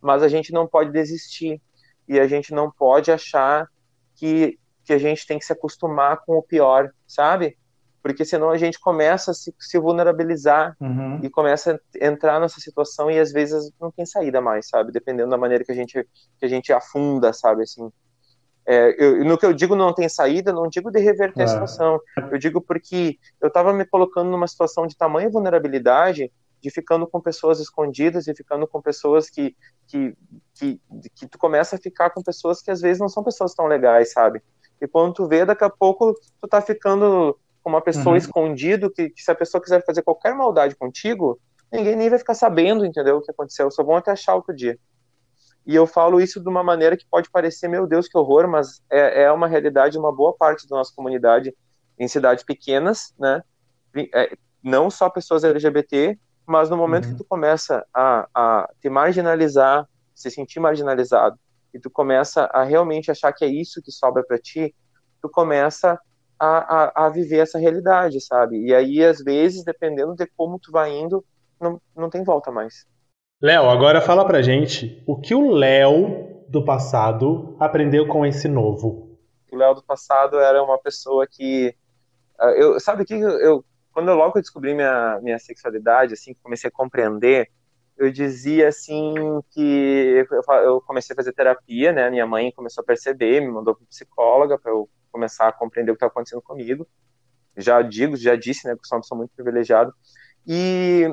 mas a gente não pode desistir e a gente não pode achar que, que a gente tem que se acostumar com o pior, sabe? Porque senão a gente começa a se, se vulnerabilizar uhum. e começa a entrar nessa situação e às vezes não tem saída mais, sabe? Dependendo da maneira que a gente que a gente afunda, sabe? Assim, é, eu, no que eu digo não tem saída, não digo de reverter é. a situação. Eu digo porque eu estava me colocando numa situação de tamanha vulnerabilidade, de ficando com pessoas escondidas e ficando com pessoas que, que, que, que tu começa a ficar com pessoas que às vezes não são pessoas tão legais, sabe? E quando tu vê, daqui a pouco tu tá ficando com uma pessoa uhum. escondido, que, que se a pessoa quiser fazer qualquer maldade contigo, ninguém nem vai ficar sabendo, entendeu, o que aconteceu, só vão até achar outro dia. E eu falo isso de uma maneira que pode parecer, meu Deus, que horror, mas é, é uma realidade, uma boa parte da nossa comunidade em cidades pequenas, né? É, não só pessoas LGBT, mas no momento uhum. que tu começa a, a te marginalizar, se sentir marginalizado, e tu começa a realmente achar que é isso que sobra para ti, tu começa a, a, a, viver essa realidade, sabe? E aí, às vezes, dependendo de como tu vai indo, não, não tem volta mais. Léo, agora fala pra gente o que o Léo do passado aprendeu com esse novo. O Léo do passado era uma pessoa que. Ah, eu, sabe que eu. Quando eu logo descobri minha, minha sexualidade, assim, comecei a compreender, eu dizia assim que eu, comecei a fazer terapia, né? Minha mãe começou a perceber, me mandou para psicóloga para eu começar a compreender o que estava acontecendo comigo. Já digo, já disse, né, que eu sou uma pessoa muito privilegiada. E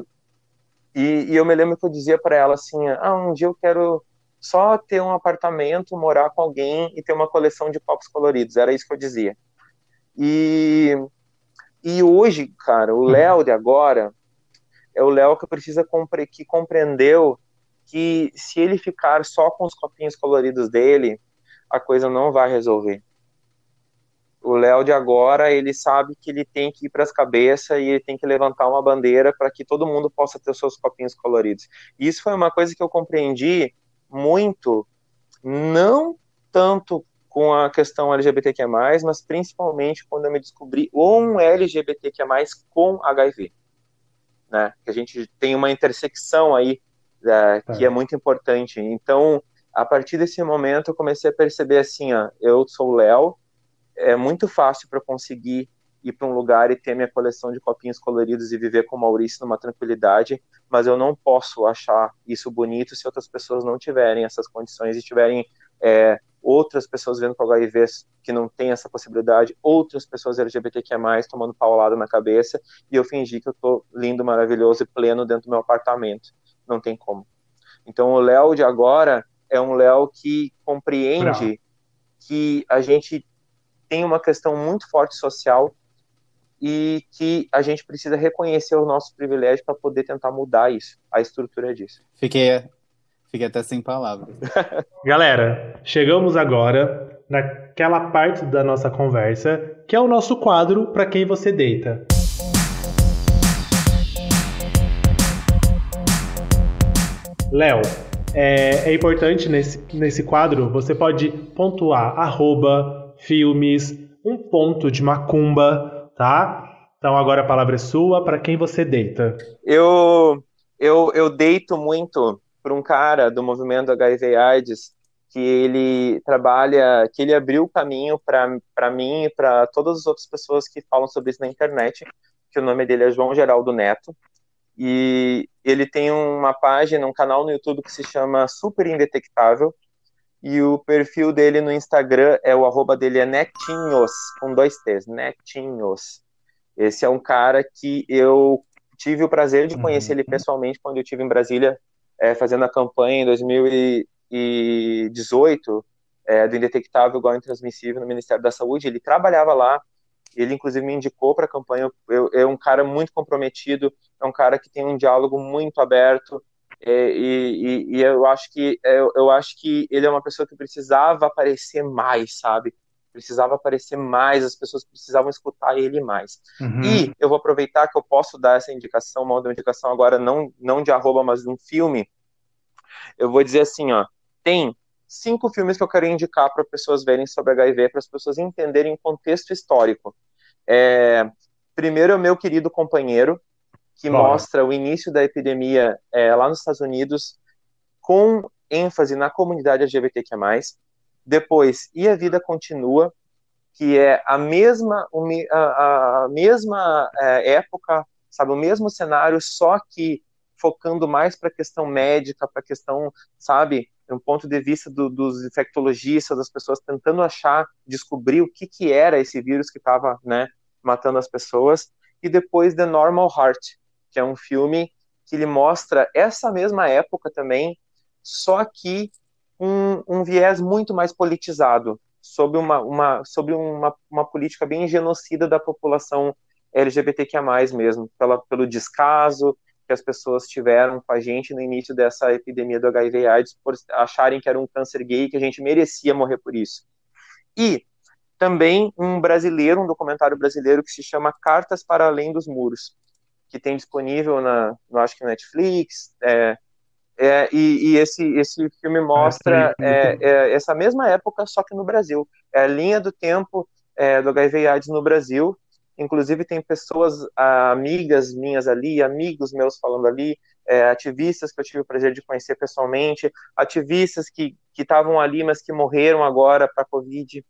e, e eu me lembro que eu dizia para ela assim: ah, um dia eu quero só ter um apartamento, morar com alguém e ter uma coleção de copos coloridos. Era isso que eu dizia. E, e hoje, cara, o uhum. Léo de agora é o Léo que precisa compre que compreendeu que se ele ficar só com os copinhos coloridos dele, a coisa não vai resolver o Léo de agora, ele sabe que ele tem que ir para as cabeças e ele tem que levantar uma bandeira para que todo mundo possa ter os seus copinhos coloridos. E isso foi uma coisa que eu compreendi muito, não tanto com a questão LGBTQ+, mas principalmente quando eu me descobri um LGBTQ+, com HIV. Né? Que a gente tem uma intersecção aí é, que é. é muito importante. Então, a partir desse momento, eu comecei a perceber assim, ó, eu sou o Léo, é muito fácil para conseguir ir para um lugar e ter minha coleção de copinhos coloridos e viver com o Maurício numa tranquilidade, mas eu não posso achar isso bonito se outras pessoas não tiverem essas condições e tiverem é, outras pessoas vendo com HIV que não tem essa possibilidade, outras pessoas LGBTQ+, tomando paulada na cabeça, e eu fingi que eu tô lindo, maravilhoso e pleno dentro do meu apartamento. Não tem como. Então o Léo de agora é um Léo que compreende que a gente tem uma questão muito forte social e que a gente precisa reconhecer os nossos privilégios para poder tentar mudar isso, a estrutura disso. Fiquei, fiquei até sem palavras. Galera, chegamos agora naquela parte da nossa conversa que é o nosso quadro para quem você deita. Léo, é, é, importante nesse, nesse quadro você pode pontuar arroba filmes, um ponto de macumba, tá? Então agora a palavra é sua, para quem você deita? Eu, eu, eu deito muito para um cara do movimento HIV AIDS que ele trabalha, que ele abriu o caminho para mim e para todas as outras pessoas que falam sobre isso na internet, que o nome dele é João Geraldo Neto, e ele tem uma página, um canal no YouTube que se chama Super Indetectável, e o perfil dele no Instagram é o arroba dele é netinhos, com dois T's, netinhos. Esse é um cara que eu tive o prazer de conhecer uhum. ele pessoalmente quando eu estive em Brasília, é, fazendo a campanha em 2000 e, 2018 é, do indetectável igual intransmissível no Ministério da Saúde. Ele trabalhava lá, ele inclusive me indicou para a campanha. Eu, é um cara muito comprometido, é um cara que tem um diálogo muito aberto. É, e, e, e, eu acho que eu, eu acho que ele é uma pessoa que precisava aparecer mais, sabe? Precisava aparecer mais, as pessoas precisavam escutar ele mais. Uhum. E eu vou aproveitar que eu posso dar essa indicação, uma outra indicação agora, não, não de arroba, mas de um filme. Eu vou dizer assim, ó, tem cinco filmes que eu quero indicar para pessoas verem sobre HIV, para as pessoas entenderem o contexto histórico. É, primeiro é o meu querido companheiro, que mostra o início da epidemia é, lá nos Estados Unidos, com ênfase na comunidade LGBTQIA+. Depois, E a Vida Continua, que é a mesma, a, a mesma é, época, sabe, o mesmo cenário, só que focando mais para a questão médica, para a questão, sabe, um ponto de vista do, dos infectologistas, das pessoas tentando achar, descobrir o que, que era esse vírus que estava né, matando as pessoas, e depois The Normal Heart, que é um filme que ele mostra essa mesma época também, só que um, um viés muito mais politizado, sobre uma, uma, sobre uma, uma política bem genocida da população LGBTQIA+, mesmo, pela, pelo descaso, que as pessoas tiveram com a gente no início dessa epidemia do HIV AIDS por acharem que era um câncer gay que a gente merecia morrer por isso. E também um brasileiro, um documentário brasileiro que se chama Cartas para Além dos Muros, que tem disponível na, no, acho que Netflix, é, é, e, e esse, esse filme mostra é, é, essa mesma época, só que no Brasil. É a linha do tempo é, do HIV AIDS no Brasil, Inclusive, tem pessoas, ah, amigas minhas ali, amigos meus falando ali, é, ativistas que eu tive o prazer de conhecer pessoalmente, ativistas que estavam ali, mas que morreram agora para a Covid.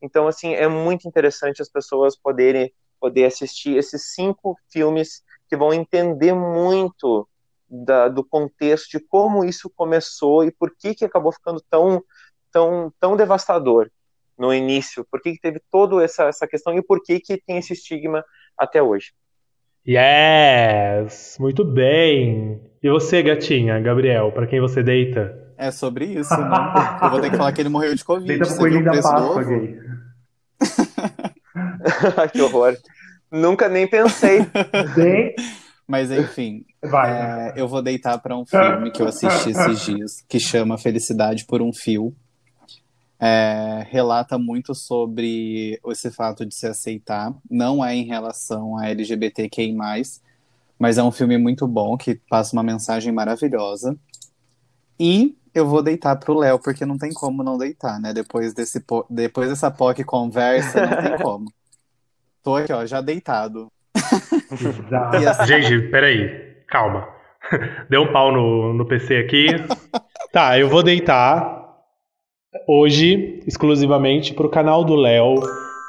Então, assim, é muito interessante as pessoas poderem poder assistir esses cinco filmes que vão entender muito da, do contexto de como isso começou e por que, que acabou ficando tão, tão, tão devastador no início? Por que, que teve toda essa, essa questão e por que, que tem esse estigma até hoje? Yes! Muito bem! E você, gatinha, Gabriel, para quem você deita? É sobre isso, né? Eu vou ter que falar que ele morreu de Covid. Deita pro coelhinho da Páscoa, gay. que horror. Nunca nem pensei. Bem... Mas enfim, Vai, é, eu vou deitar para um filme que eu assisti esses dias, que chama Felicidade por um Fio é, relata muito sobre esse fato de se aceitar. Não é em relação a LGBTQI, mas é um filme muito bom que passa uma mensagem maravilhosa. E eu vou deitar pro Léo, porque não tem como não deitar, né? Depois, desse, depois dessa POC conversa, não tem como. Tô aqui, ó, já deitado. assim... Gente, peraí, calma. Deu um pau no, no PC aqui. tá, eu vou deitar hoje exclusivamente para o canal do Léo,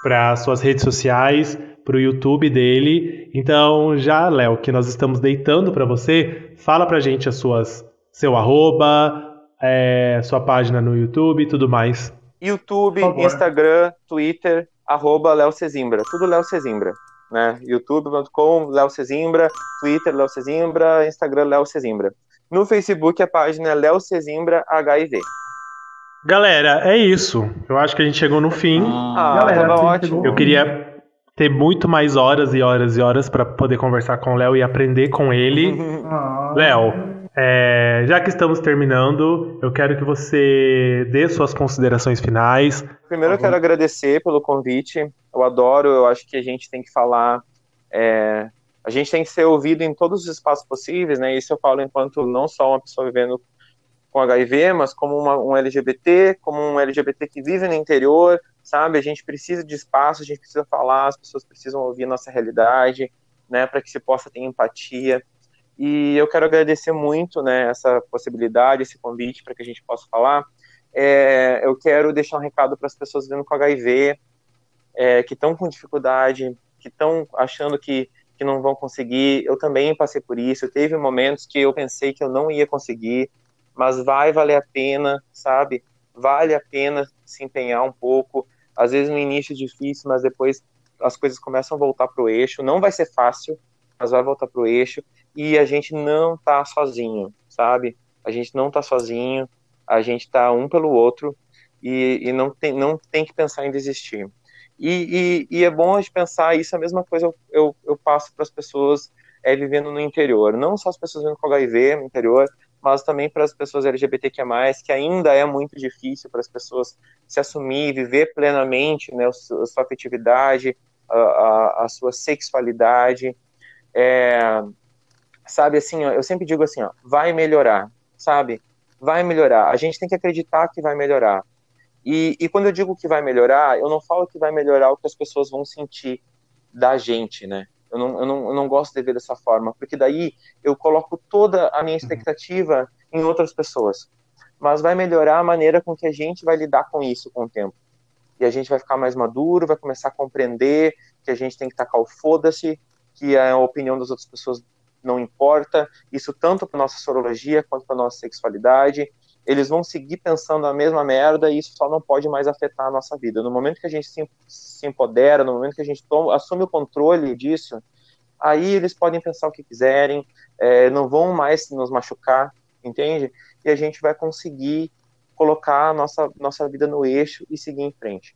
para suas redes sociais, para o YouTube dele. Então, já, Léo, que nós estamos deitando para você, fala para gente as suas, seu arroba, é, sua página no YouTube e tudo mais. YouTube, Instagram, Twitter, arroba Léo Cezimbra, tudo Léo Cezimbra. Né? youtube.com Léo Cezimbra, Twitter Léo Cezimbra, Instagram Léo Cezimbra. No Facebook a página é Léo Cezimbra HIV. Galera, é isso. Eu acho que a gente chegou no fim. Ah, Galera, tava ótimo. Eu queria ter muito mais horas e horas e horas para poder conversar com o Léo e aprender com ele. Ah. Léo, é, já que estamos terminando, eu quero que você dê suas considerações finais. Primeiro, eu quero agradecer pelo convite. Eu adoro, eu acho que a gente tem que falar. É, a gente tem que ser ouvido em todos os espaços possíveis, né? Isso eu falo enquanto não só uma pessoa vivendo com HIV, mas como uma, um LGBT, como um LGBT que vive no interior, sabe? A gente precisa de espaço, a gente precisa falar, as pessoas precisam ouvir nossa realidade, né, para que se possa ter empatia. E eu quero agradecer muito, né, essa possibilidade, esse convite para que a gente possa falar. é, eu quero deixar um recado para as pessoas vivendo com HIV, é, que estão com dificuldade, que estão achando que, que não vão conseguir. Eu também passei por isso. Teve momentos que eu pensei que eu não ia conseguir, mas vai valer a pena, sabe? Vale a pena se empenhar um pouco. Às vezes no início é difícil, mas depois as coisas começam a voltar para o eixo. Não vai ser fácil, mas vai voltar para o eixo. E a gente não tá sozinho, sabe? A gente não tá sozinho. A gente tá um pelo outro e, e não, tem, não tem que pensar em desistir. E, e, e, é bom a gente pensar isso, a mesma coisa eu, eu, eu passo para as pessoas é, vivendo no interior. Não só as pessoas vivendo com HIV no interior, mas também para as pessoas LGBTQ+, que ainda é muito difícil para as pessoas se assumir, viver plenamente né, a sua afetividade, a, a, a sua sexualidade. É, sabe, assim, ó, eu sempre digo assim, ó, vai melhorar, sabe? Vai melhorar. A gente tem que acreditar que vai melhorar. E, e quando eu digo que vai melhorar, eu não falo que vai melhorar o que as pessoas vão sentir da gente, né? Eu não, eu não, eu não gosto de ver dessa forma, porque daí eu coloco toda a minha uhum. expectativa em outras pessoas. Mas vai melhorar a maneira com que a gente vai lidar com isso com o tempo. E a gente vai ficar mais maduro, vai começar a compreender que a gente tem que tacar o foda-se, que a opinião das outras pessoas não importa. Isso tanto para nossa sorologia quanto para nossa sexualidade eles vão seguir pensando a mesma merda e isso só não pode mais afetar a nossa vida. No momento que a gente se, empodera, no momento que a gente toma, assume o controle disso, aí eles podem pensar o que quiserem, é, não vão mais nos machucar, entende? E a gente vai conseguir colocar a nossa, nossa vida no eixo e seguir em frente.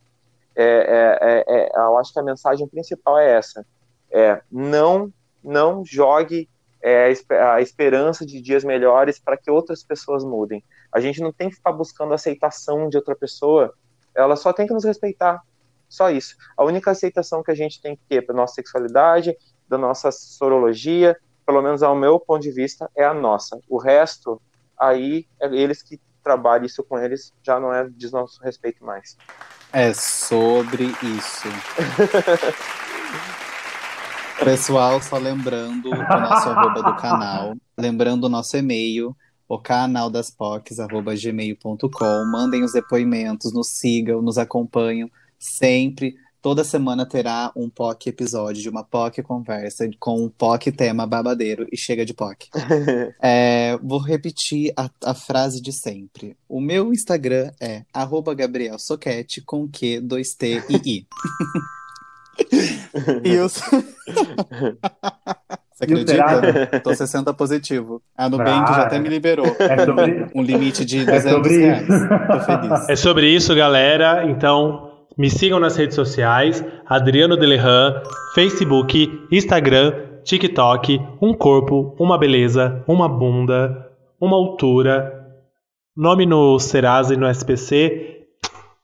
É, é, é, é eu acho que a mensagem principal é essa: é, não, não jogue é, a esperança de dias melhores para que outras pessoas mudem. A gente não tem que ficar buscando a aceitação de outra pessoa, ela só tem que nos respeitar. Só isso. A única aceitação que a gente tem que ter para nossa sexualidade, da nossa sorologia, pelo menos ao meu ponto de vista, é a nossa. O resto, aí, é eles que trabalham isso com eles, já não é de nosso respeito mais. É sobre isso. Pessoal, só lembrando o nosso arroba do canal, lembrando o nosso e-mail, o canal das POCs, arroba gmail.com. Mandem os depoimentos, nos sigam, nos acompanham sempre. Toda semana terá um POC episódio de uma POC conversa com um POC tema babadeiro e chega de POC. é, vou repetir a, a, frase de sempre. O meu Instagram é arroba Gabriel Soquete com Q, 2T e I. e eu... Você acredita? Tô 60 positivo. A Nubank ah, já até me liberou. É sobre... Um limite de 200 é sobre reais. Isso. Tô feliz. É sobre isso, galera. Então, me sigam nas redes sociais. Adriano Delehan, Facebook, Instagram, TikTok. Um corpo, uma beleza, uma bunda, uma altura. Nome no Serasa e no SPC.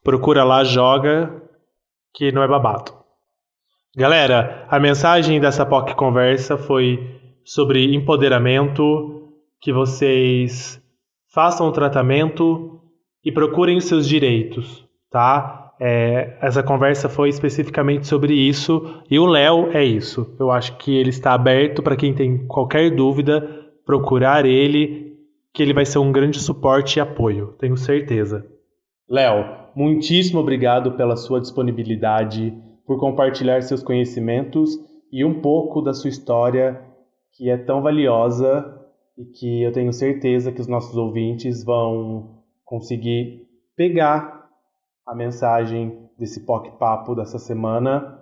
Procura lá, joga, que não é babado. Galera, a mensagem dessa POC Conversa foi sobre empoderamento, que vocês façam o tratamento e procurem os seus direitos, tá? É, essa conversa foi especificamente sobre isso e o Léo é isso. Eu acho que ele está aberto para quem tem qualquer dúvida procurar ele, que ele vai ser um grande suporte e apoio, tenho certeza. Léo, muitíssimo obrigado pela sua disponibilidade por compartilhar seus conhecimentos e um pouco da sua história, que é tão valiosa e que eu tenho certeza que os nossos ouvintes vão conseguir pegar a mensagem desse POC Papo dessa semana.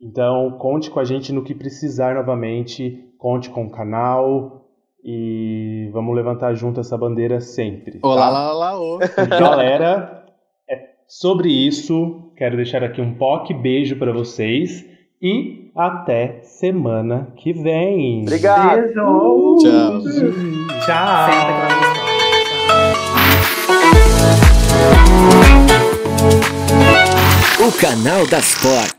Então, conte com a gente no que precisar novamente, conte com o canal e vamos levantar junto essa bandeira sempre. Olá, tá? lá, lá, lá, Galera, sobre isso, quero deixar aqui um POC beijo para vocês e até semana que vem. Obrigado. Beijo. Tchau. Tchau. O canal das POCs.